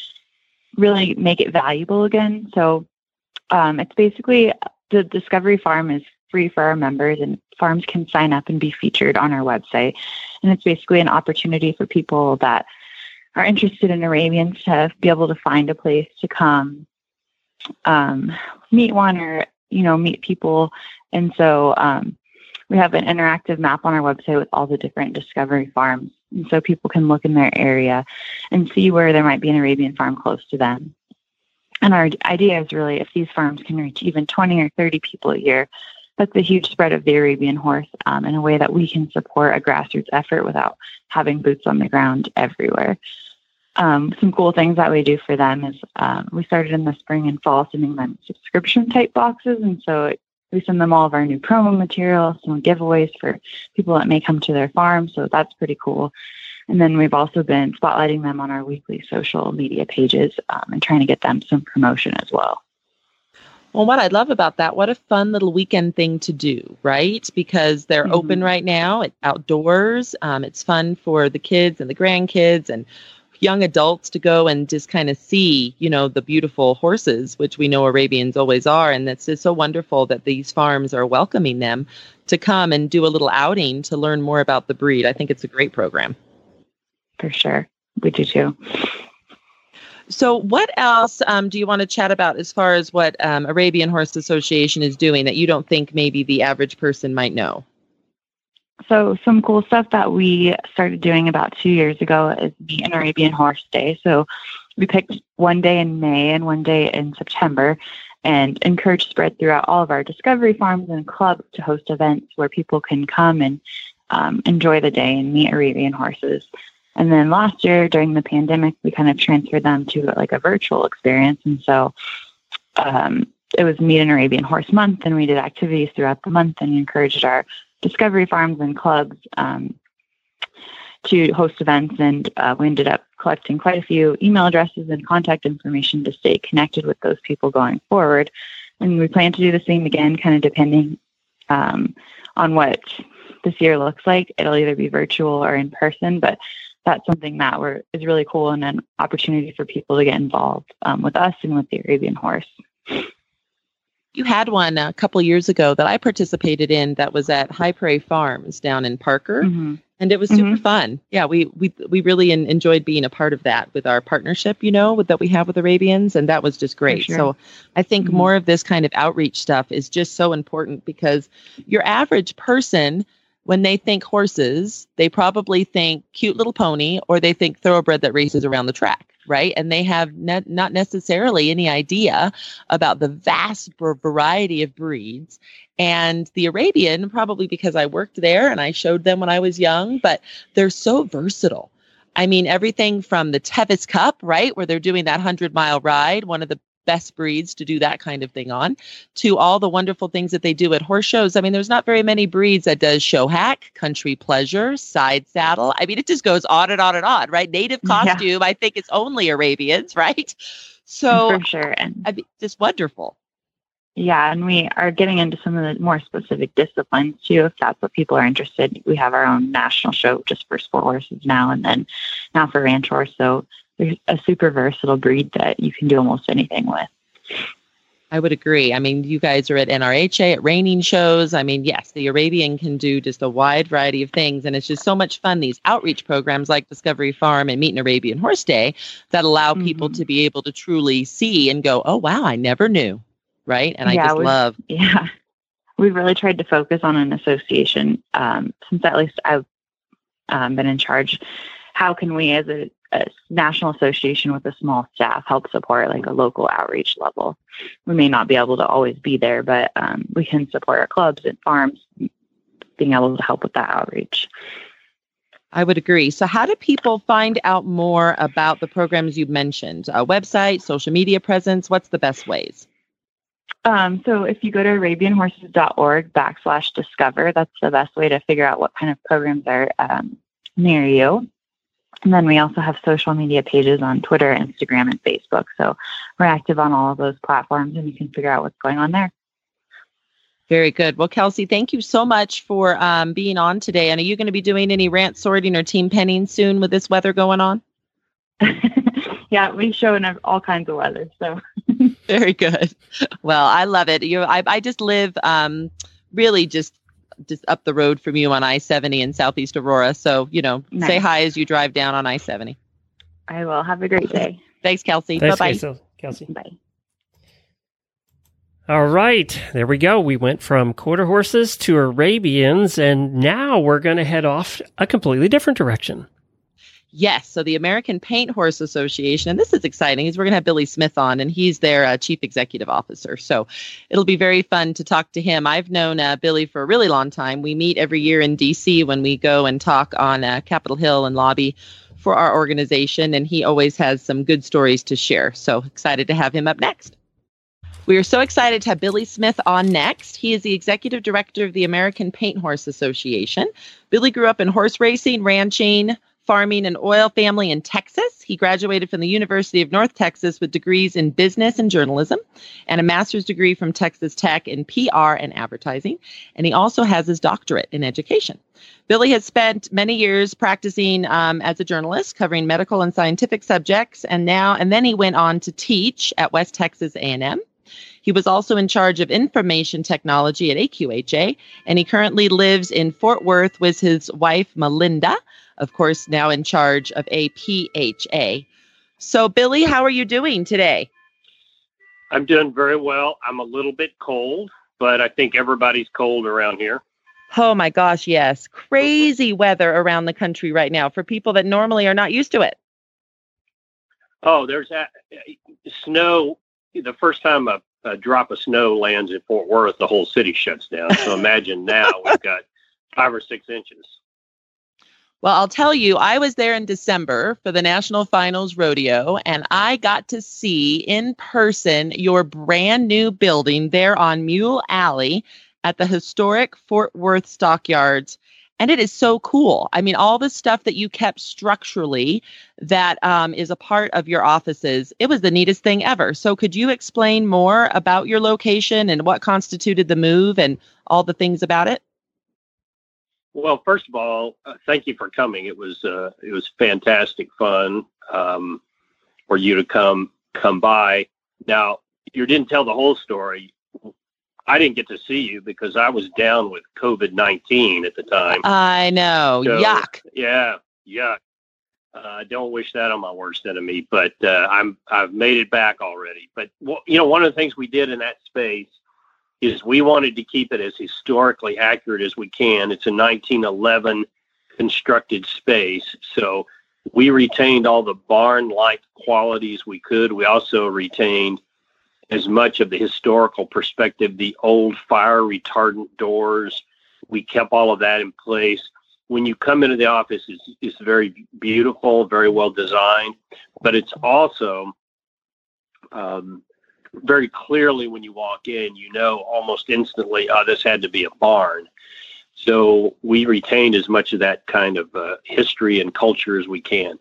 [SPEAKER 9] really make it valuable again. So um, it's basically the Discovery Farm is free for our members, and farms can sign up and be featured on our website. And it's basically an opportunity for people that are interested in Arabians to be able to find a place to come um, meet one or you know meet people. And so um, we have an interactive map on our website with all the different discovery farms. And so people can look in their area and see where there might be an arabian farm close to them. And our idea is really if these farms can reach even 20 or 30 people a year that's a huge spread of the arabian horse um, in a way that we can support a grassroots effort without having boots on the ground everywhere um, some cool things that we do for them is um, we started in the spring and fall sending them subscription type boxes. And so it, we send them all of our new promo material, some giveaways for people that may come to their farm. So that's pretty cool. And then we've also been spotlighting them on our weekly social media pages um, and trying to get them some promotion as well.
[SPEAKER 2] Well, what I love about that, what a fun little weekend thing to do, right? Because they're mm-hmm. open right now, it's outdoors. Um, it's fun for the kids and the grandkids and young adults to go and just kind of see, you know, the beautiful horses, which we know Arabians always are. And it's just so wonderful that these farms are welcoming them to come and do a little outing to learn more about the breed. I think it's a great program.
[SPEAKER 9] For sure. We do too.
[SPEAKER 2] So, what else um, do you want to chat about as far as what um, Arabian Horse Association is doing that you don't think maybe the average person might know?
[SPEAKER 9] So, some cool stuff that we started doing about two years ago is the Arabian Horse Day. So, we picked one day in May and one day in September and encouraged spread throughout all of our discovery farms and clubs to host events where people can come and um, enjoy the day and meet Arabian horses. And then last year during the pandemic, we kind of transferred them to like a virtual experience. And so um, it was Meet an Arabian Horse Month, and we did activities throughout the month and encouraged our discovery farms and clubs um, to host events. And uh, we ended up collecting quite a few email addresses and contact information to stay connected with those people going forward. And we plan to do the same again, kind of depending um, on what this year looks like. It'll either be virtual or in person, but that's something that is really cool and an opportunity for people to get involved um, with us and with the Arabian horse
[SPEAKER 2] you had one a couple years ago that I participated in that was at High Prairie Farms down in Parker. Mm-hmm. And it was super mm-hmm. fun. Yeah, we we we really in, enjoyed being a part of that with our partnership, you know, with, that we have with Arabians, and that was just great. Sure. So, I think mm-hmm. more of this kind of outreach stuff is just so important because your average person when they think horses, they probably think cute little pony or they think thoroughbred that races around the track, right? And they have ne- not necessarily any idea about the vast variety of breeds. And the Arabian, probably because I worked there and I showed them when I was young, but they're so versatile. I mean, everything from the Tevis Cup, right, where they're doing that 100 mile ride, one of the best breeds to do that kind of thing on to all the wonderful things that they do at horse shows. I mean, there's not very many breeds that does show hack, country pleasure, side saddle. I mean, it just goes on and on and on, right? Native costume. Yeah. I think it's only Arabians, [LAUGHS] right? So
[SPEAKER 9] for sure. And
[SPEAKER 2] I mean, just wonderful.
[SPEAKER 9] Yeah, and we are getting into some of the more specific disciplines too, if that's what people are interested. We have our own national show just for sport horses now, and then now for ranch horse. So they're a super versatile breed that you can do almost anything with.
[SPEAKER 2] I would agree. I mean, you guys are at NRHA, at reining shows. I mean, yes, the Arabian can do just a wide variety of things. And it's just so much fun, these outreach programs like Discovery Farm and Meet an Arabian Horse Day that allow mm-hmm. people to be able to truly see and go, oh, wow, I never knew. Right. And yeah, I just love. [LAUGHS]
[SPEAKER 9] Yeah. We've really tried to focus on an association um, since at least I've um, been in charge. How can we, as a a national association with a small staff help support like a local outreach level. We may not be able to always be there, but um, we can support our clubs and farms, being able to help with that outreach.
[SPEAKER 2] I would agree. So, how do people find out more about the programs you mentioned? A website, social media presence? What's the best ways?
[SPEAKER 9] Um, so, if you go to ArabianHorses.org backslash discover, that's the best way to figure out what kind of programs are um, near you. And then we also have social media pages on Twitter, Instagram, and Facebook. So, we're active on all of those platforms, and you can figure out what's going on there.
[SPEAKER 2] Very good. Well, Kelsey, thank you so much for um, being on today. And are you going to be doing any ranch sorting or team penning soon with this weather going on? [LAUGHS]
[SPEAKER 9] yeah, we show in all kinds of weather. So [LAUGHS]
[SPEAKER 2] very good. Well, I love it. You, I, I just live um, really just just up the road from you on I seventy in Southeast Aurora. So you know, nice. say hi as you drive down on I seventy.
[SPEAKER 9] I will. Have a great day. [LAUGHS]
[SPEAKER 2] Thanks, Kelsey.
[SPEAKER 1] Bye
[SPEAKER 2] bye.
[SPEAKER 1] Kelsey.
[SPEAKER 9] Bye.
[SPEAKER 1] All right, there we go. We went from quarter horses to Arabians, and now we're going to head off a completely different direction.
[SPEAKER 2] Yes, so the American Paint Horse Association, and this is exciting, is we're going to have Billy Smith on, and he's their uh, chief executive officer. So it'll be very fun to talk to him. I've known uh, Billy for a really long time. We meet every year in D.C. when we go and talk on uh, Capitol Hill and lobby for our organization, and he always has some good stories to share. So excited to have him up next. We are so excited to have Billy Smith on next. He is the executive director of the American Paint Horse Association. Billy grew up in horse racing, ranching, farming, and oil family in Texas. He graduated from the University of North Texas with degrees in business and journalism and a master's degree from Texas Tech in PR and advertising. And he also has his doctorate in education. Billy has spent many years practicing um, as a journalist, covering medical and scientific subjects, and now and then he went on to teach at West Texas A&M. He was also in charge of information technology at AQHA, and he currently lives in Fort Worth with his wife, Melinda, of course, now in charge of APHA. So, Billy, how are you doing today?
[SPEAKER 10] I'm doing very well. I'm a little bit cold, but I think everybody's cold around here.
[SPEAKER 2] Oh my gosh, yes. Crazy [LAUGHS] weather around the country right now for people that normally are not used to it.
[SPEAKER 10] Oh, there's a, uh, snow. The first time a a drop of snow lands in Fort Worth, the whole city shuts down. So imagine now we've got five or six inches.
[SPEAKER 2] Well, I'll tell you, I was there in December for the National Finals Rodeo, and I got to see in person your brand new building there on Mule Alley at the historic Fort Worth Stockyards and it is so cool. I mean, all the stuff that you kept structurally that um, is a part of your offices, it was the neatest thing ever. So, could you explain more about your location and what constituted the move and all the things about it?
[SPEAKER 10] Well, first of all, uh, thank you for coming. It was uh, it was fantastic fun um, for you to come come by. Now, you didn't tell the whole story. I didn't get to see you because I was down with COVID 19 at the time.
[SPEAKER 2] I know. So, yuck.
[SPEAKER 10] Yeah. Yuck. I uh, don't wish that on my worst enemy, but uh, I'm I've made it back already. But well, you know, one of the things we did in that space is we wanted to keep it as historically accurate as we can. It's a 1911 constructed space, so we retained all the barn-like qualities we could. We also retained as much of the historical perspective, the old fire retardant doors. We kept all of that in place. When you come into the office, it's, it's very beautiful, very well designed, but it's also um, very clearly when you walk in, you know almost instantly, oh, this had to be a barn. So we retained as much of that kind of uh, history and culture as we can.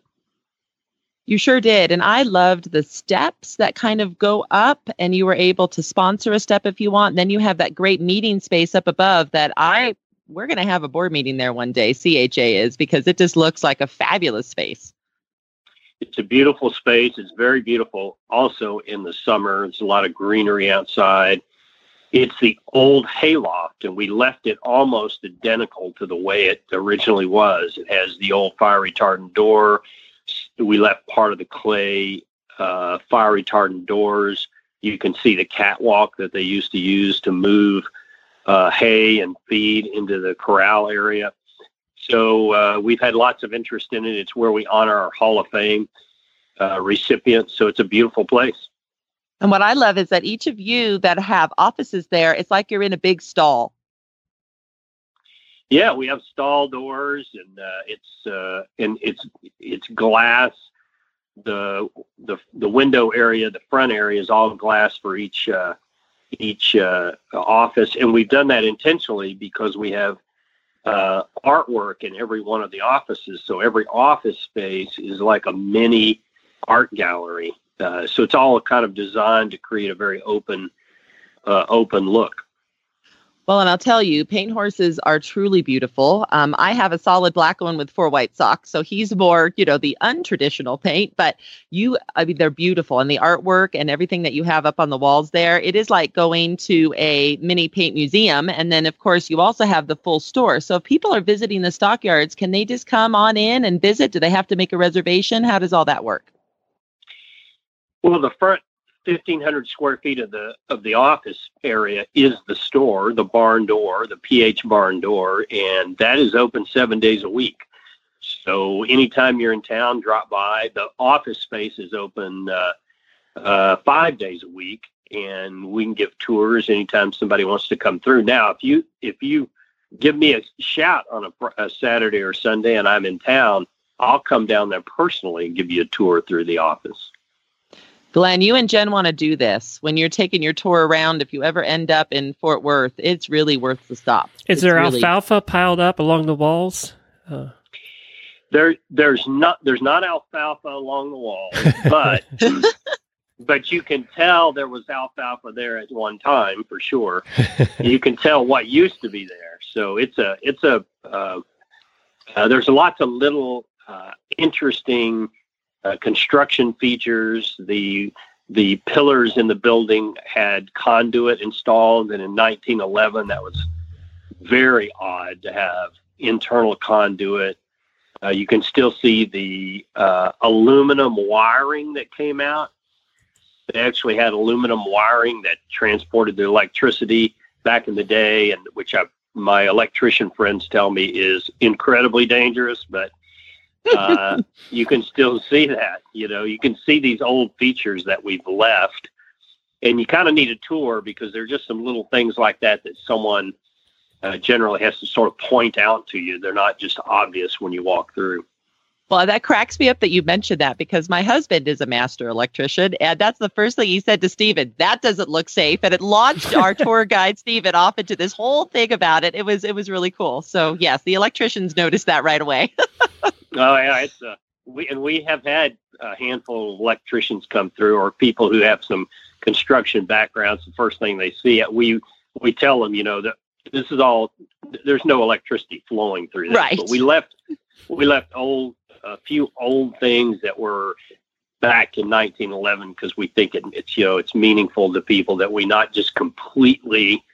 [SPEAKER 2] You sure did. And I loved the steps that kind of go up, and you were able to sponsor a step if you want. Then you have that great meeting space up above that I, we're going to have a board meeting there one day, CHA is, because it just looks like a fabulous space.
[SPEAKER 10] It's a beautiful space. It's very beautiful also in the summer. There's a lot of greenery outside. It's the old hayloft, and we left it almost identical to the way it originally was. It has the old fire retardant door we left part of the clay uh, fire retardant doors. You can see the catwalk that they used to use to move uh, hay and feed into the corral area. So uh, we've had lots of interest in it. It's where we honor our Hall of Fame uh, recipients. So it's a beautiful place.
[SPEAKER 2] And what I love is that each of you that have offices there, it's like you're in a big stall.
[SPEAKER 10] Yeah, we have stall doors, and uh, it's uh, and it's it's glass. The the the window area, the front area is all glass for each uh, each uh, office, and we've done that intentionally because we have uh, artwork in every one of the offices. So every office space is like a mini art gallery. Uh, so it's all kind of designed to create a very open, uh, open look.
[SPEAKER 2] Well, and I'll tell you, paint horses are truly beautiful. Um, I have a solid black one with four white socks, so he's more, you know, the untraditional paint. But you, I mean, they're beautiful, and the artwork and everything that you have up on the walls there, it is like going to a mini paint museum. And then, of course, you also have the full store. So if people are visiting the stockyards, can they just come on in and visit? Do they have to make a reservation? How does all that work?
[SPEAKER 10] Well, the front 1500 square feet of the of the office area is the store, the barn door, the PH barn door, and that is open seven days a week. So anytime you're in town, drop by. The office space is open uh, uh, five days a week, and we can give tours anytime somebody wants to come through. Now, if you if you give me a shout on a, a Saturday or Sunday and I'm in town, I'll come down there personally and give you a tour through the office.
[SPEAKER 2] Glenn, you and Jen want to do this when you're taking your tour around. If you ever end up in Fort Worth, it's really worth the stop.
[SPEAKER 1] Is
[SPEAKER 2] it's
[SPEAKER 1] there
[SPEAKER 2] really...
[SPEAKER 1] alfalfa piled up along the walls? Uh...
[SPEAKER 10] There, there's not there's not alfalfa along the walls, but [LAUGHS] but you can tell there was alfalfa there at one time for sure. [LAUGHS] you can tell what used to be there. So it's a it's a uh, uh, there's lots of little uh, interesting uh, construction features. The the pillars in the building had conduit installed, and in 1911, that was very odd to have internal conduit. Uh, you can still see the uh, aluminum wiring that came out. They actually had aluminum wiring that transported the electricity back in the day, and which I, my electrician friends tell me is incredibly dangerous. But uh, you can still see that. You know, you can see these old features that we've left, and you kind of need a tour because there are just some little things like that that someone uh, generally has to sort of point out to you. They're not just obvious when you walk through.
[SPEAKER 2] Well, that cracks me up that you mentioned that because my husband is a master electrician, and that's the first thing he said to Stephen. That doesn't look safe, and it launched our [LAUGHS] tour guide Stephen off into this whole thing about it. It was it was really cool. So yes, the electricians noticed that right away. [LAUGHS]
[SPEAKER 10] Oh yeah, it's uh, we and we have had a handful of electricians come through, or people who have some construction backgrounds. The first thing they see, it, we we tell them, you know, that this is all. There's no electricity flowing through this.
[SPEAKER 2] Right.
[SPEAKER 10] But we left we left old a few old things that were back in 1911 because we think it, it's you know it's meaningful to people that we not just completely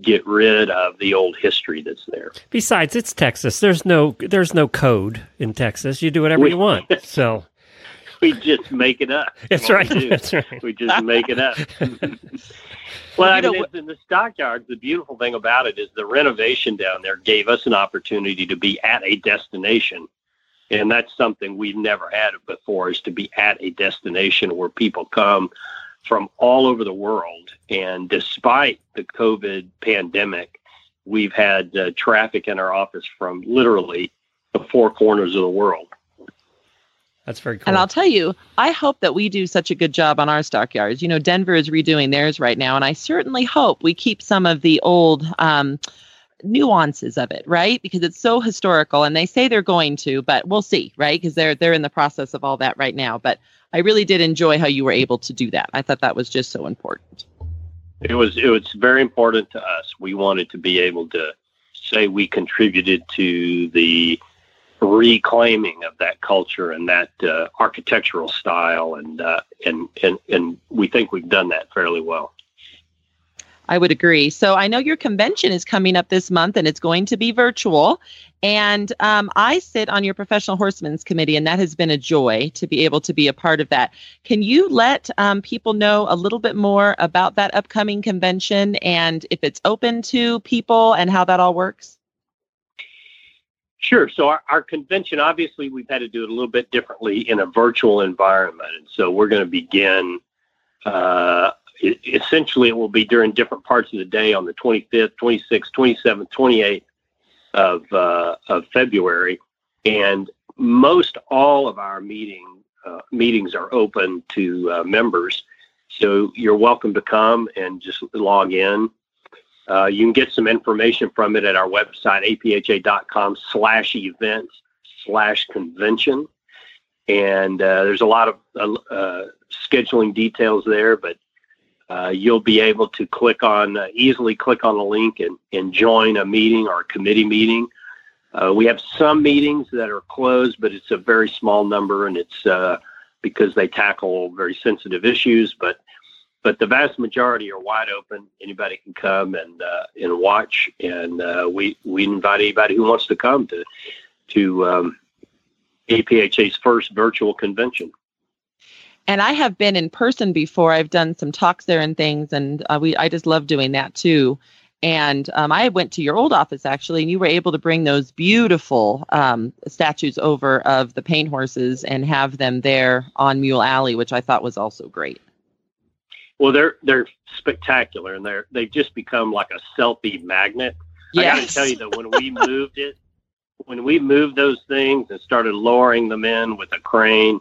[SPEAKER 10] get rid of the old history that's there.
[SPEAKER 1] Besides, it's Texas. There's no there's no code in Texas. You do whatever
[SPEAKER 10] We-
[SPEAKER 1] you want. [LAUGHS] So
[SPEAKER 10] we just make it up. [LAUGHS]
[SPEAKER 1] That's right.
[SPEAKER 10] we.
[SPEAKER 1] That's right.
[SPEAKER 10] We just make it up. [LAUGHS] well, I
[SPEAKER 2] know
[SPEAKER 10] mean, in the stockyards, the beautiful thing about it is the renovation down there gave us an opportunity to be at a destination. And that's something we've never had before is to be at a destination where people come from all over the world. And despite the COVID pandemic, we've had uh, traffic in our office from literally the four corners of the world.
[SPEAKER 1] that's very cool.
[SPEAKER 2] And I'll tell you, I hope that we do such a good job on our stockyards. You know, Denver is redoing theirs right now, and I certainly hope we keep some of the old um, nuances of it, right? Because it's so historical, and they say they're going to, but we'll see, right? Because they're they're in the process of all that right now. But I really did enjoy how you were able to do that. I thought that was just so important.
[SPEAKER 10] It was it was very important to us. We wanted to be able to say we contributed to the reclaiming of that culture and that uh, architectural style, and uh, and and and we think we've done that fairly well.
[SPEAKER 2] I would agree. So I know your convention is coming up this month and it's going to be virtual. And um, I sit on your professional horsemen's committee, and that has been a joy to be able to be a part of that. Can you let um, people know a little bit more about that upcoming convention and if it's open to people and how that all works?
[SPEAKER 10] Sure. So our, our convention, obviously, we've had to do it a little bit differently in a virtual environment, and so we're going to begin. Uh, essentially, it will be during different parts of the day on the 25th, 26th, 27th, 28th of uh, of February, and most all of our meeting uh, meetings are open to uh, members. So you're welcome to come and just log in. Uh, you can get some information from it at our website, apha.com slash events slash convention. And uh, there's a lot of uh, uh scheduling details there, but uh, you'll be able to click on, uh, easily click on the link and, and join a meeting or a committee meeting. we have some meetings that are closed, but it's a very small number and it's because they tackle very sensitive issues. But but the vast majority are wide open. Anybody can come and uh, and watch, and uh, we we invite anybody who wants to come to to um, APHA's first virtual convention.
[SPEAKER 2] And I have been in person before. I've done some talks there and things, and uh, we I just love doing that too. And um, I went to your old office actually, and you were able to bring those beautiful um, statues over of the paint horses and have them there on Mule Alley, which I thought was also great.
[SPEAKER 10] Well, they're they're spectacular, and they're they've just become like a selfie magnet. Yes. I got to tell you that when we moved it, when we moved those things and started lowering them in with a crane,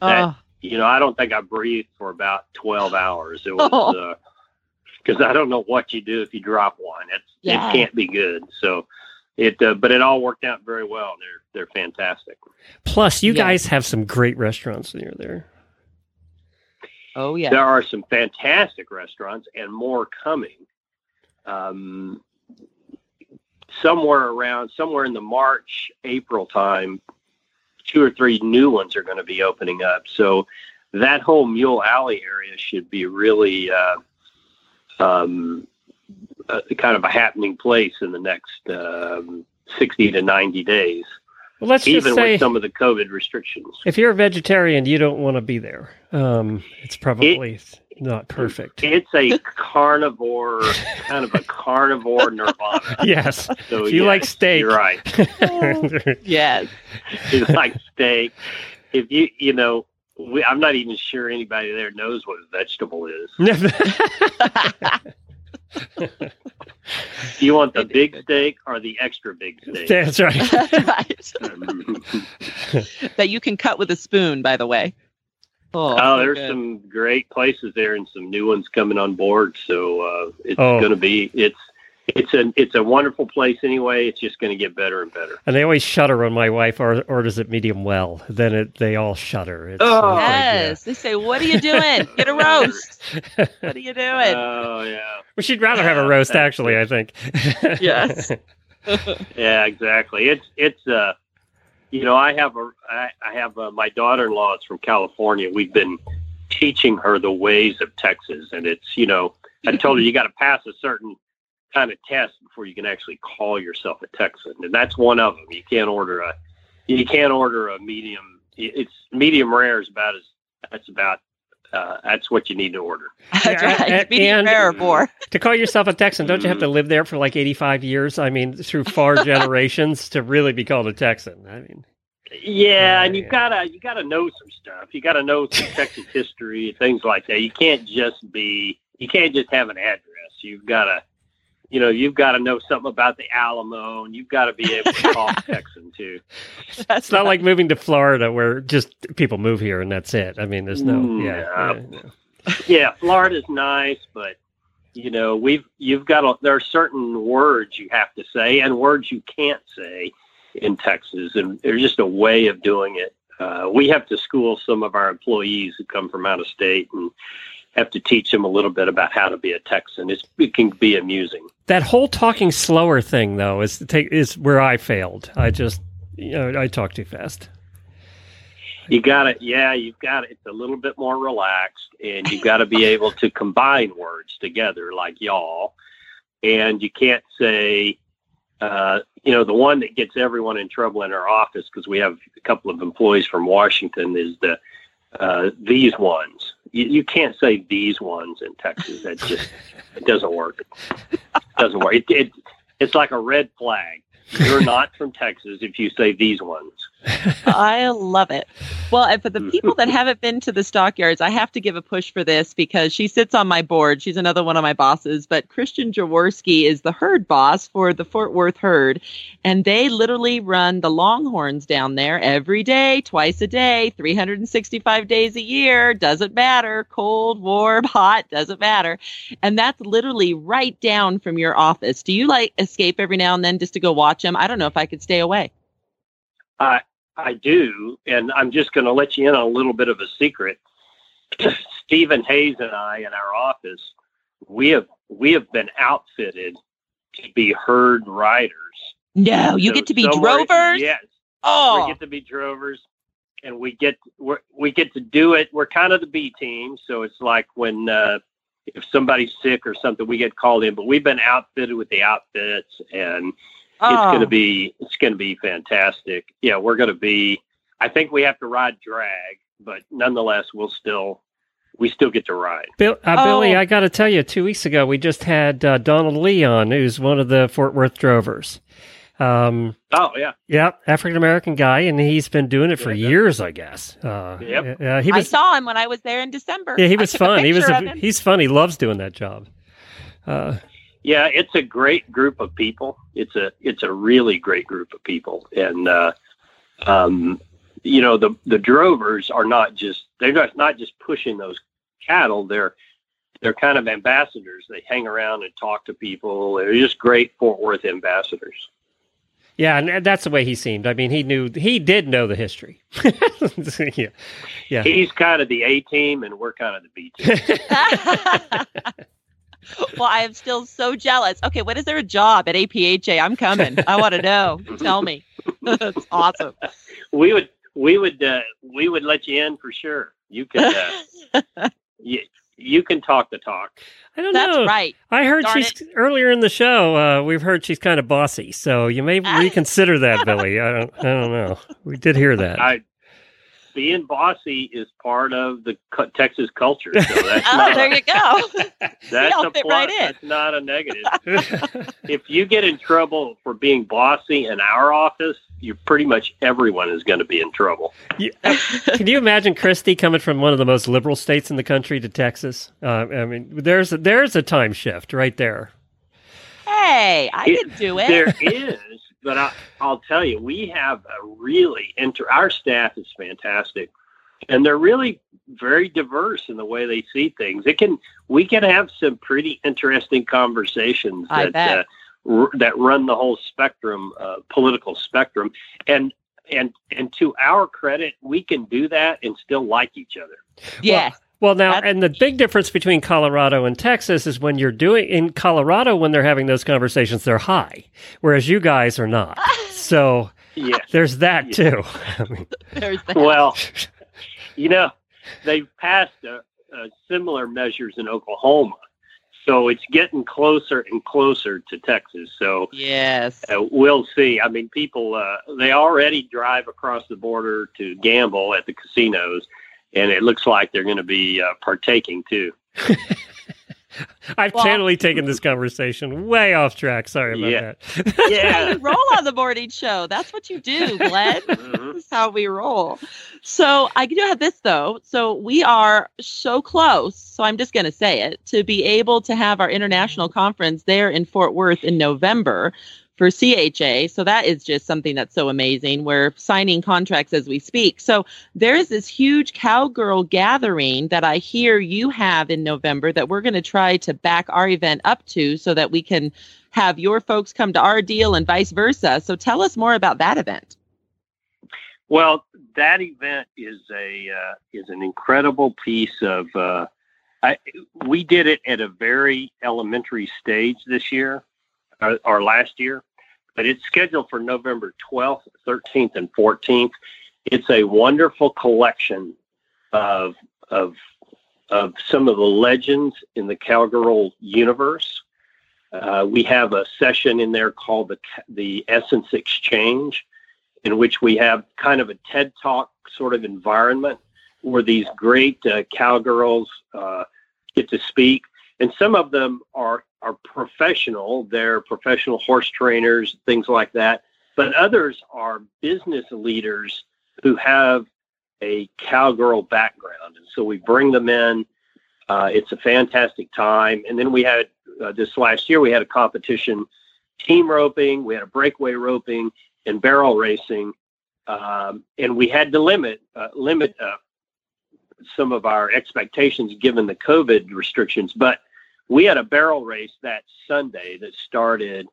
[SPEAKER 10] that oh. You know, I don't think I breathed for about twelve hours. It was. Oh. Uh, because I don't know what you do if you drop one. It's yeah. it can't be good. So it, uh, but it all worked out very well. They're they're fantastic.
[SPEAKER 1] Plus, you yeah. guys have some great restaurants near there.
[SPEAKER 2] Oh yeah,
[SPEAKER 10] there are some fantastic restaurants and more coming. Um, somewhere around somewhere in the March April time, two or three new ones are going to be opening up. So that whole Mule Alley area should be really uh, um, kind of a happening place in the next um, 60 to 90 days.
[SPEAKER 1] Well, let's
[SPEAKER 10] even
[SPEAKER 1] say,
[SPEAKER 10] with some of the COVID restrictions.
[SPEAKER 1] If you're a vegetarian, you don't want to be there. Um, it's probably it, not perfect.
[SPEAKER 10] It's a carnivore, kind of a carnivore nirvana. [LAUGHS]
[SPEAKER 1] Yes. So if you yes, like steak,
[SPEAKER 10] you're right. [LAUGHS]
[SPEAKER 2] yes.
[SPEAKER 10] You like steak. If you, you know, we, I'm not even sure anybody there knows what a vegetable is. [LAUGHS] you want the big steak or the extra big steak?
[SPEAKER 1] That's right. [LAUGHS] right. [LAUGHS] [LAUGHS]
[SPEAKER 2] that you can cut with a spoon, by the way.
[SPEAKER 10] Oh, oh there's good. some great places there and some new ones coming on board. So uh, it's oh. going to be it's it's a it's a wonderful place anyway. It's just going to get better and better.
[SPEAKER 1] And they always shudder when my wife orders it medium well. Then it, they all shudder.
[SPEAKER 2] It's, oh yes, they say, "What are you doing? Get a roast. [LAUGHS] what are you doing?"
[SPEAKER 10] Oh yeah.
[SPEAKER 1] Well, she'd rather have a roast, actually. I think. [LAUGHS]
[SPEAKER 2] yes. [LAUGHS]
[SPEAKER 10] yeah, exactly. It's it's uh, you know, I have a I, I have a, my daughter-in-law is from California. We've been teaching her the ways of Texas, and it's you know, I told her you got to pass a certain kind of test before you can actually call yourself a Texan, and that's one of them. You can't order a you can't order a medium. It's medium rare is about as that's about uh, that's what you need to order. [LAUGHS]
[SPEAKER 2] That's right. Medium rare more. [LAUGHS]
[SPEAKER 1] to call yourself a Texan, don't you have to live there for like 85 years? I mean, through four [LAUGHS] generations to really be called a Texan. I mean,
[SPEAKER 10] yeah, and you yeah. gotta you gotta know some stuff. You gotta know some Texas history, things like that. You can't just be you can't just have an address. You've gotta you know, you've got to know something about the Alamo, and you've got to be able to talk [LAUGHS] Texan too.
[SPEAKER 1] That's not like moving to Florida, where just people move here and that's it. I mean, there's no, mm, yeah,
[SPEAKER 10] yeah, yeah. Florida's nice, but you know, we've you've got a, there are certain words you have to say and words you can't say in Texas, and there's just a way of doing it. Uh, we have to school some of our employees who come from out of state and have to teach them a little bit about how to be a Texan. It's, it can be amusing.
[SPEAKER 1] That whole talking slower thing, though, is is where I failed. I just, you know, I talk too fast.
[SPEAKER 10] You got it. Yeah, you've got it. It's a little bit more relaxed, and you've got to be able to combine words together, like y'all. And you can't say, uh, you know, the one that gets everyone in trouble in our office because we have a couple of employees from Washington is the uh, these ones. You, you, can't say these ones in Texas. That just it doesn't work. It doesn't work. It, it, it's like a red flag. You're not from Texas if you say these ones.
[SPEAKER 2] I love it. Well, and for the mm. people that haven't been to the stockyards, I have to give a push for this because she sits on my board. She's another one of my bosses, but Kristin Jaworski is the herd boss for the Fort Worth herd. And they literally run the longhorns down there every day, twice a day, 365 days a year. Doesn't matter. Cold, warm, hot, doesn't matter. And that's literally right down from your office. Do you like escape every now and then just to go watch them? I don't know if I could stay away.
[SPEAKER 10] I I do, and I'm just going to let you in on a little bit of a secret. [CLEARS THROAT] Stephen Hayes and I in our office, we have we have been outfitted to be herd riders.
[SPEAKER 2] No, you
[SPEAKER 10] So
[SPEAKER 2] get to be drovers.
[SPEAKER 10] Yes,
[SPEAKER 2] Oh,
[SPEAKER 10] we get to be drovers, and we get we're, we get to do it. We're kind of the B team, so it's like when uh, if somebody's sick or something, we get called in. But we've been outfitted with the outfits, and
[SPEAKER 2] Oh.
[SPEAKER 10] going to be it's going to be fantastic. Yeah, we're going to be. I think we have to ride drag, but nonetheless, we'll still we still get to ride.
[SPEAKER 1] Bill, uh, Billy,
[SPEAKER 2] Oh.
[SPEAKER 1] I got to tell you, two weeks ago we just had uh, Donald Leon, who's one of the Fort Worth drovers. Um,
[SPEAKER 10] Oh yeah,
[SPEAKER 1] yeah, African American guy, and he's been doing it for
[SPEAKER 10] Yeah.
[SPEAKER 1] years, I guess. Uh,
[SPEAKER 10] Yep.
[SPEAKER 1] uh, he
[SPEAKER 2] I saw him when I was there in December.
[SPEAKER 1] yeah, he was fun. He was, a, he's fun. He loves doing that job. Uh,
[SPEAKER 10] yeah. It's a great group of people. It's a it's a really great group of people, and uh, um, you know the the drovers are not just they're not not just pushing those cattle. They're they're kind of ambassadors. They hang around and talk to people. They're just great Fort Worth ambassadors.
[SPEAKER 1] yeah, and that's the way he seemed. I mean, he knew he did know the history. [LAUGHS] yeah, yeah.
[SPEAKER 10] He's kind of the A team, and we're kind of the B team. [LAUGHS] [LAUGHS]
[SPEAKER 2] well, I am still so jealous. Okay, when is there a job at APHA? I'm coming. I want to know. [LAUGHS] Tell me. [LAUGHS] That's awesome.
[SPEAKER 10] we would we would uh, we would let you in for sure. You can uh, you, you can talk the talk.
[SPEAKER 1] I don't
[SPEAKER 2] That's
[SPEAKER 1] know.
[SPEAKER 2] That's right.
[SPEAKER 1] I heard
[SPEAKER 2] Darn
[SPEAKER 1] she's earlier in the show. Uh, we've heard she's kind of bossy, so you may reconsider that, Billy. I don't. I don't know. We did hear that.
[SPEAKER 10] I being bossy is part of the cu- Texas culture. So [LAUGHS] that's
[SPEAKER 2] Oh,
[SPEAKER 10] not
[SPEAKER 2] there
[SPEAKER 10] a,
[SPEAKER 2] you go. [LAUGHS] [LAUGHS]
[SPEAKER 10] that's a plus.
[SPEAKER 2] right.
[SPEAKER 10] That's not a negative. if you get in trouble for being bossy in our office, you pretty much everyone is going to be in trouble.
[SPEAKER 1] Can you imagine Christy coming from one of the most liberal states in the country to Texas? Uh, I mean, there's a, there's a time shift right there.
[SPEAKER 2] Hey, I
[SPEAKER 10] It-
[SPEAKER 2] can do it.
[SPEAKER 10] There is, but I, I'll tell you, we have a really inter. Our staff is fantastic, and they're really very diverse in the way they see things. It can we can have some pretty interesting conversations
[SPEAKER 2] I
[SPEAKER 10] that uh, r- that run the whole spectrum, uh, political spectrum, and and and to our credit, we can do that and still like each other.
[SPEAKER 2] yes.
[SPEAKER 1] Well, now, and the big difference between Colorado and Texas is when you're doing in Colorado when they're having those conversations, they're high, whereas you guys are not. [LAUGHS] So
[SPEAKER 10] Yeah.
[SPEAKER 1] there's that too. [LAUGHS] I mean,
[SPEAKER 2] There's that.
[SPEAKER 10] Well, [LAUGHS] you know, they've passed a, uh, similar measures in Oklahoma, so it's getting closer and closer to Texas. So
[SPEAKER 2] yes.
[SPEAKER 10] uh, we'll see. I mean, people uh, they already drive across the border to gamble at the casinos, and it looks like they're going to be uh, partaking too. [LAUGHS]
[SPEAKER 1] I've
[SPEAKER 2] Well-
[SPEAKER 1] totally taken this conversation way off track. Sorry about
[SPEAKER 10] Yeah.
[SPEAKER 1] that. [LAUGHS]
[SPEAKER 10] Yeah.
[SPEAKER 2] you roll on the morning show. That's what you do, Glenn.
[SPEAKER 10] Mhm.
[SPEAKER 2] This is how we roll. So I do have this though. So we are so close. So I'm just going to say it to be able to have our international conference there in Fort Worth in November for CHA. So that is just something that's so amazing. We're signing contracts as we speak. So there's this huge cowgirl gathering that I hear you have in November that we're going to try to back our event up to so that we can have your folks come to our deal and vice versa. So tell us more about that event.
[SPEAKER 10] Well, that event is a uh, is an incredible piece of. Uh, I, we did it at a very elementary stage this year, or, or last year, but it's scheduled for November twelfth, thirteenth, and fourteenth. It's a wonderful collection of of of some of the legends in the cowgirl universe. Uh, we have a session in there called the the Essence Exchange, in which we have kind of a TED Talk sort of environment where these great uh, cowgirls uh, get to speak, and some of them are are professional. They're professional horse trainers, things like that. But others are business leaders who have a cowgirl background. And so we bring them in. Uh, it's a fantastic time. And then we had uh, this last year, we had a competition team roping, we had a breakaway roping, and barrel racing. Um, and we had to limit uh, limit uh, some of our expectations given the COVID restrictions. But we had a barrel race that Sunday that started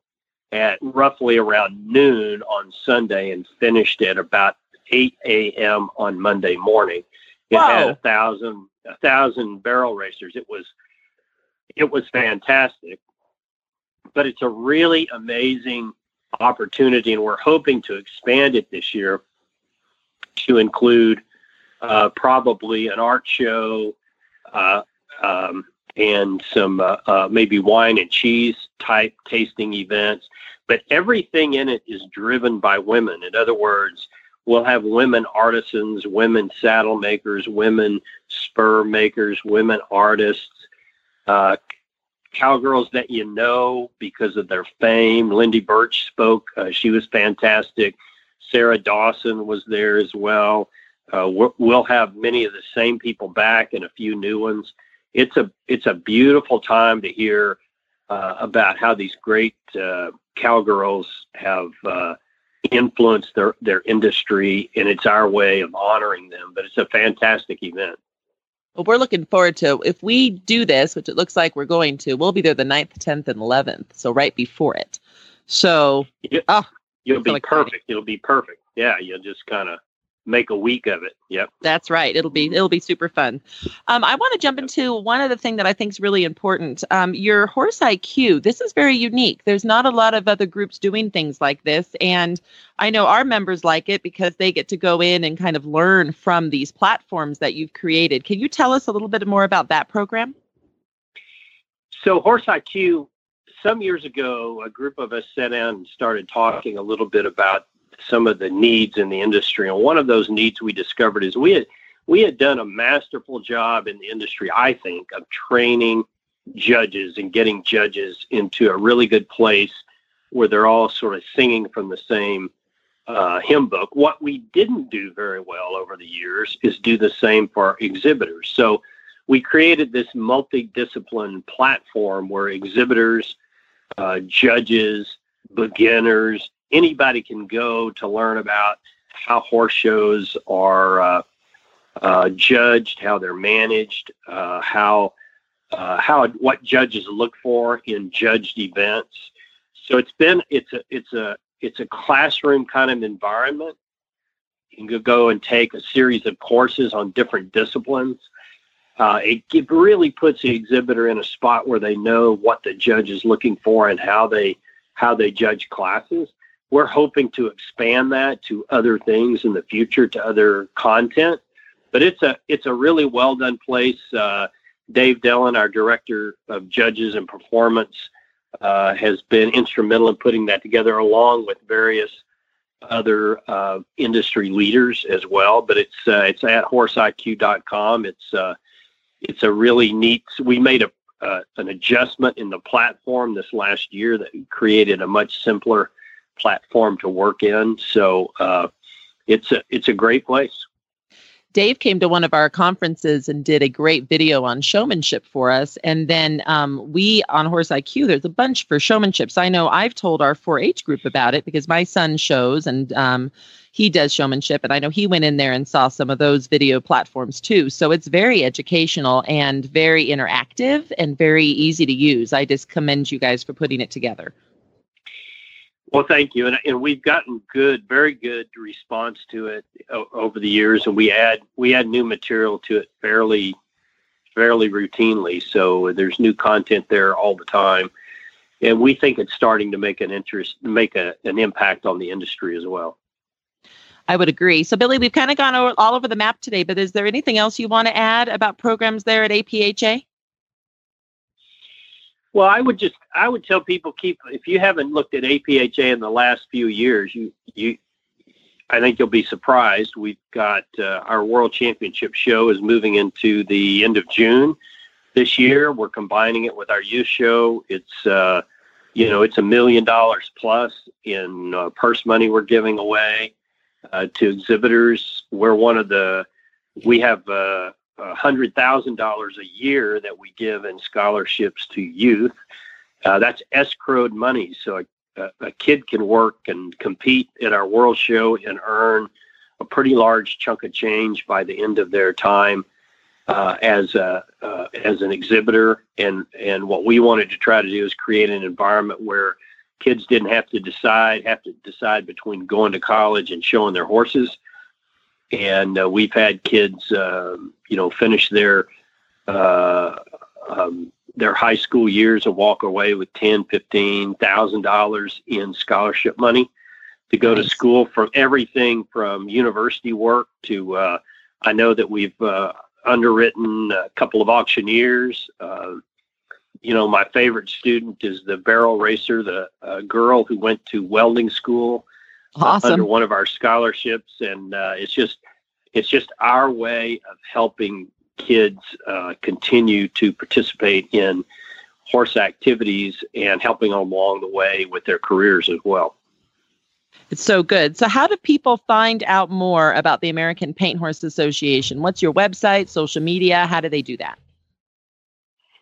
[SPEAKER 10] at roughly around noon on Sunday and finished at about 8 a.m. on Monday morning. It
[SPEAKER 2] Wow.
[SPEAKER 10] had a thousand a thousand barrel racers. It was it was fantastic, but it's a really amazing opportunity, and we're hoping to expand it this year to include uh, probably an art show uh, um, and some uh, uh, maybe wine and cheese type tasting events. But everything in it is driven by women. In other words, we'll have women artisans, women saddle makers, women spur makers, women artists, uh, cowgirls that you know because of their fame. Lindy Burch spoke; uh, she was fantastic. Sarah Dawson was there as. Uh, we'll- we'll have many of the same people back and a few new ones. It's a it's a beautiful time to hear uh, about how these great uh, cowgirls have uh, influenced their their industry, and it's our way of honoring them. But it's a fantastic event.
[SPEAKER 2] Well, we're looking forward to if we do this, which it looks like we're going to. We'll be there the 9th, 10th, and 11th, so right before it. So, oh,
[SPEAKER 10] You'll be
[SPEAKER 2] so
[SPEAKER 10] perfect. It'll be perfect. Yeah, you'll just kind of make a week of it. Yep.
[SPEAKER 2] That's right. It'll be it'll be super fun. Um, I want to jump into one other thing that I think is really important. Um, your horse IQ. This is very unique. There's not a lot of other groups doing things like this, and I know our members like it because they get to go in and kind of learn from these platforms that you've created. Can you tell us a little bit more about that program?
[SPEAKER 10] So Horse IQ, some years ago, a group of us sat down and started talking a little bit about some of the needs in the industry. And one of those needs we discovered is we had we had done a masterful job in the industry, I think, of training judges and getting judges into a really good place where they're all sort of singing from the same uh, hymn book. What we didn't do very well over the years is do the same for our exhibitors. So we created this multidiscipline platform where exhibitors, uh, judges, beginners, anybody can go to learn about how horse shows are uh, uh, judged, how they're managed, uh, how uh, how what judges look for in judged events. So it's been it's a it's a it's a classroom kind of environment. You can go and take a series of courses on different disciplines. Uh, it, it really puts the exhibitor in a spot where they know what the judge is looking for and how they how they judge classes. We're hoping to expand that to other things in the future, to other content. But it's a it's a really well done place. Uh, Dave Dillon, our director of judges and performance, uh, has been instrumental in putting that together, along with various other uh, industry leaders as well. But it's uh, it's at horseiq.com. It's uh, it's a really neat. We made a uh, an adjustment in the platform this last year that created a much simpler platform to work in. So uh, it's a it's a great place.
[SPEAKER 2] Dave came to one of our conferences and did a great video on showmanship for us. And then um, we on Horse IQ, there's a bunch for showmanships. I know I've told our 4 H group about it because my son shows and um, he does showmanship. And I know he went in there and saw some of those video platforms too. So it's very educational and very interactive and very easy to use. I just commend you guys for putting it together.
[SPEAKER 10] Well, thank you, and and we've gotten good, very good response to it over the years, and we add we add new material to it fairly fairly routinely. So there's new content there all the time, and we think it's starting to make an interest, make a, an impact on the industry as well.
[SPEAKER 2] I would agree. So, Billy, we've kind of gone o- all over the map today, but is there anything else you want to add about programs there at APHA?
[SPEAKER 10] Well, I would just I would tell people keep if you haven't looked at APHA in the last few years, you you I think you'll be surprised. We've got uh, our World Championship show is moving into the end of June. this year. We're combining it with our youth show. It's uh, you know it's a million dollars plus in uh, purse money we're giving away uh, to exhibitors. We're one of the we have uh, a hundred thousand dollars a year that we give in scholarships to youth. Uh, that's escrowed money, so a, a kid can work and compete at our world show and earn a pretty large chunk of change by the end of their time uh, as a uh, as an exhibitor. And and what we wanted to try to do is create an environment where kids didn't have to decide have to decide between going to college and showing their horses. And uh, we've had kids, um, you know, finish their uh, um, their high school years and walk away with ten, fifteen thousand dollars in scholarship money to go nice. to school from everything from university work to uh, I know that we've uh, underwritten a couple of auctioneers. Uh, you know, my favorite student is the barrel racer, the uh, girl who went to welding school
[SPEAKER 2] awesome.
[SPEAKER 10] under one of our scholarships, and uh, it's just it's just our way of helping kids uh, continue to participate in horse activities and helping them along the way with their careers as well.
[SPEAKER 2] It's so good. So, how do people find out more about the American Paint Horse Association? What's your website, social media? How do they do that?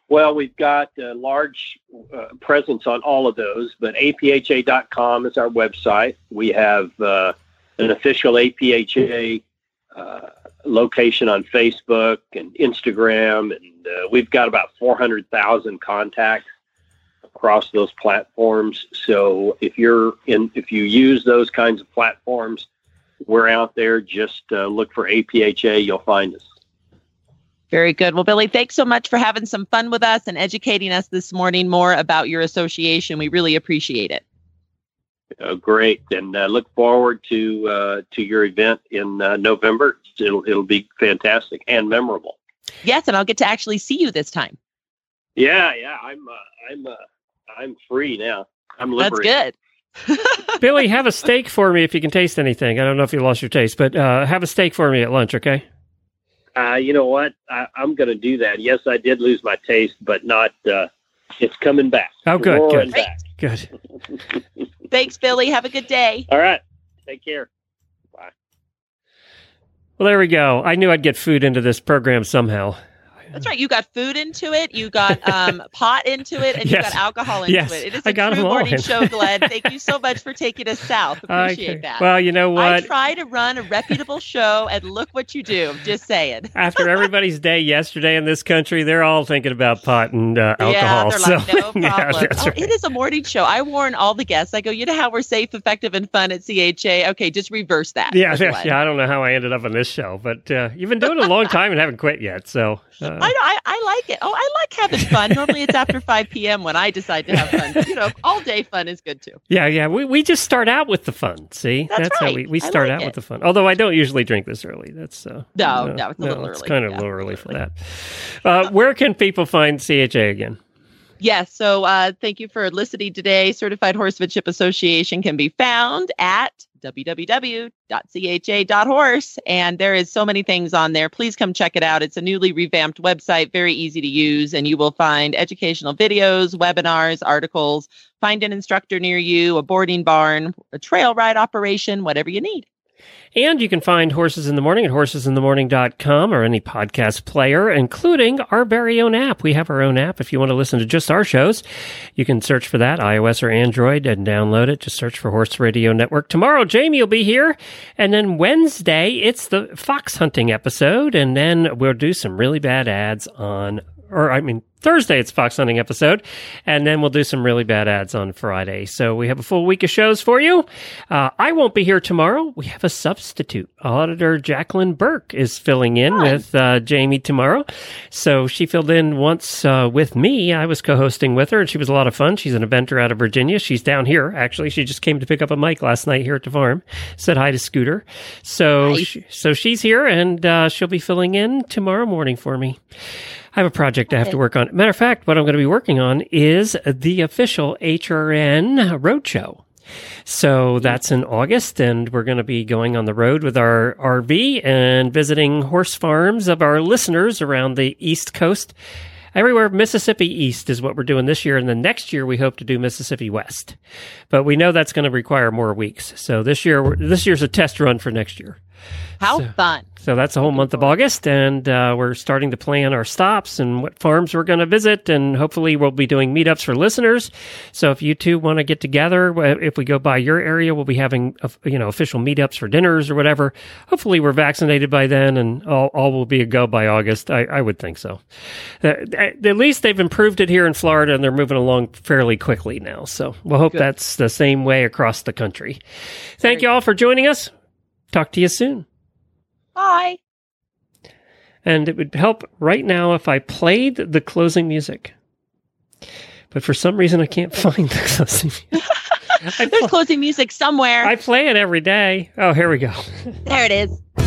[SPEAKER 10] Well, we've got a large uh, presence on all of those, but apha.com is our website. We have uh, an official APHA uh, location on Facebook and Instagram, and uh, we've got about 400,000 contacts across those platforms. So if you're in, if you use those kinds of platforms, we're out there. Just uh, look for APHA. You'll find us.
[SPEAKER 2] Very good. Well, Billy, thanks so much for having some fun with us and educating us this morning more about your association. We really appreciate it.
[SPEAKER 10] Oh, great, and uh, look forward to uh, to your event in uh, November. It'll it'll be fantastic and memorable.
[SPEAKER 2] Yes, and I'll get to actually see you this time.
[SPEAKER 10] Yeah, yeah, I'm uh, I'm uh, I'm free now. I'm liberated.
[SPEAKER 2] That's good. [LAUGHS] [LAUGHS]
[SPEAKER 1] Billy, have a steak for me if you can taste anything. I don't know if you lost your taste, but uh, have a steak for me at lunch, okay?
[SPEAKER 10] Uh, you know what? I, am going to do that. Yes, I did lose my taste, but not. Uh, it's coming back.
[SPEAKER 1] Oh, good,
[SPEAKER 10] Roaring
[SPEAKER 1] good,
[SPEAKER 10] back. [LAUGHS]
[SPEAKER 1] good.
[SPEAKER 2] Thanks, Billy. Have a good day.
[SPEAKER 10] All right. Take care. Bye.
[SPEAKER 1] Well, there we go. I knew I'd get food into this program somehow.
[SPEAKER 2] That's right. You got food into it. You got um, [LAUGHS] pot into it, and
[SPEAKER 1] Yes.
[SPEAKER 2] you got alcohol into
[SPEAKER 1] Yes.
[SPEAKER 2] it. It is
[SPEAKER 1] I
[SPEAKER 2] a
[SPEAKER 1] got
[SPEAKER 2] true
[SPEAKER 1] them all
[SPEAKER 2] morning
[SPEAKER 1] in.
[SPEAKER 2] show, Glenn. Thank you so much for taking us south. [LAUGHS] Appreciate
[SPEAKER 1] Okay.
[SPEAKER 2] that.
[SPEAKER 1] Well, you know what?
[SPEAKER 2] I try to run a reputable show, and look what you do. Just saying. [LAUGHS]
[SPEAKER 1] After everybody's day yesterday in this country, they're all thinking about pot and uh, alcohol.
[SPEAKER 2] Yeah, they're
[SPEAKER 1] so,
[SPEAKER 2] like, no problem.
[SPEAKER 1] yeah,
[SPEAKER 2] oh,
[SPEAKER 1] right.
[SPEAKER 2] It is a morning show. I warn all the guests. I go, you know how we're safe, effective, and fun at CHA? Okay, just reverse that.
[SPEAKER 1] Yeah, yeah, yeah. I don't know how I ended up on this show, but uh, you've been doing it a long time and haven't quit yet. So, uh,
[SPEAKER 2] I, I I like it. Oh, I like having fun. Normally it's after 5 p.m. when I decide to have fun. But, you know, all day fun is good too.
[SPEAKER 1] yeah, yeah. We, we just start out with the fun. See,
[SPEAKER 2] That's
[SPEAKER 1] how
[SPEAKER 2] right.
[SPEAKER 1] we, we start
[SPEAKER 2] like
[SPEAKER 1] out
[SPEAKER 2] it.
[SPEAKER 1] with the fun. Although I don't usually drink this early. That's uh,
[SPEAKER 2] No, no, it's a little
[SPEAKER 1] It's
[SPEAKER 2] early.
[SPEAKER 1] kind of
[SPEAKER 2] Yeah,
[SPEAKER 1] a little early for that. Uh, where can people find CHA again?
[SPEAKER 2] Yes. So uh, thank you for listening today. Certified Horsemanship Association can be found at www.cha.horse. And there is so many things on there. Please come check it out. It's a newly revamped website, very easy to use, and you will find educational videos, webinars, articles, find an instructor near you, a boarding barn, a trail ride operation, whatever you need.
[SPEAKER 1] And you can find Horses in the Morning at horsesinthemorning.com or any podcast player, including our very own app. We have our own app. If you want to listen to just our shows, you can search for that, iOS or Android, and download it. Just search for Horse Radio Network. Tomorrow, Jamie will be here. And then Wednesday, it's the fox hunting episode. And then we'll do some really bad ads on, or I mean, Thursday, it's fox hunting episode. And then we'll do some really bad ads on Friday. So we have a full week of shows for you. Uh, I won't be here tomorrow. We have a substitute. Auditor Jacqueline Burke is filling in with uh, Jamie tomorrow. So she filled in once uh, with me. I was co hosting with her, and she was a lot of fun. She's an inventor out of Virginia. She's down here, actually. She just came to pick up a mic last night here at the farm. Said hi to Scooter. So, she, so she's here, and uh, she'll be filling in tomorrow morning for me. I have a project I have to work on. Matter of fact, what I'm going to be working on is the official HRN Roadshow. So that's in August, and we're going to be going on the road with our RV and visiting horse farms of our listeners around the East Coast everywhere Mississippi East is what we're doing this year, and then next year we hope to do Mississippi West. But we know that's going to require more weeks. So this year, this year's a test run for next year.
[SPEAKER 2] How
[SPEAKER 1] so,
[SPEAKER 2] fun!
[SPEAKER 1] So that's the whole month of August, and uh, we're starting to plan our stops and what farms we're going to visit, and hopefully we'll be doing meetups for listeners. So if you two want to get together, if we go by your area, we'll be having you know official meetups for dinners or whatever. Hopefully we're vaccinated by then, and all, all will be a go by August. I, I would think so. Uh, at least they've improved it here in Florida, and they're moving along fairly quickly now. So we'll hope Good. that's the same way across the country. Thank you all for joining us. Talk to you soon.
[SPEAKER 2] Bye.
[SPEAKER 1] And it would help right now if I played the closing music. But for some reason, I can't [LAUGHS] find the closing
[SPEAKER 2] music. [LAUGHS] There's closing music somewhere.
[SPEAKER 1] I play it every day. Oh, here we go.
[SPEAKER 2] There it is.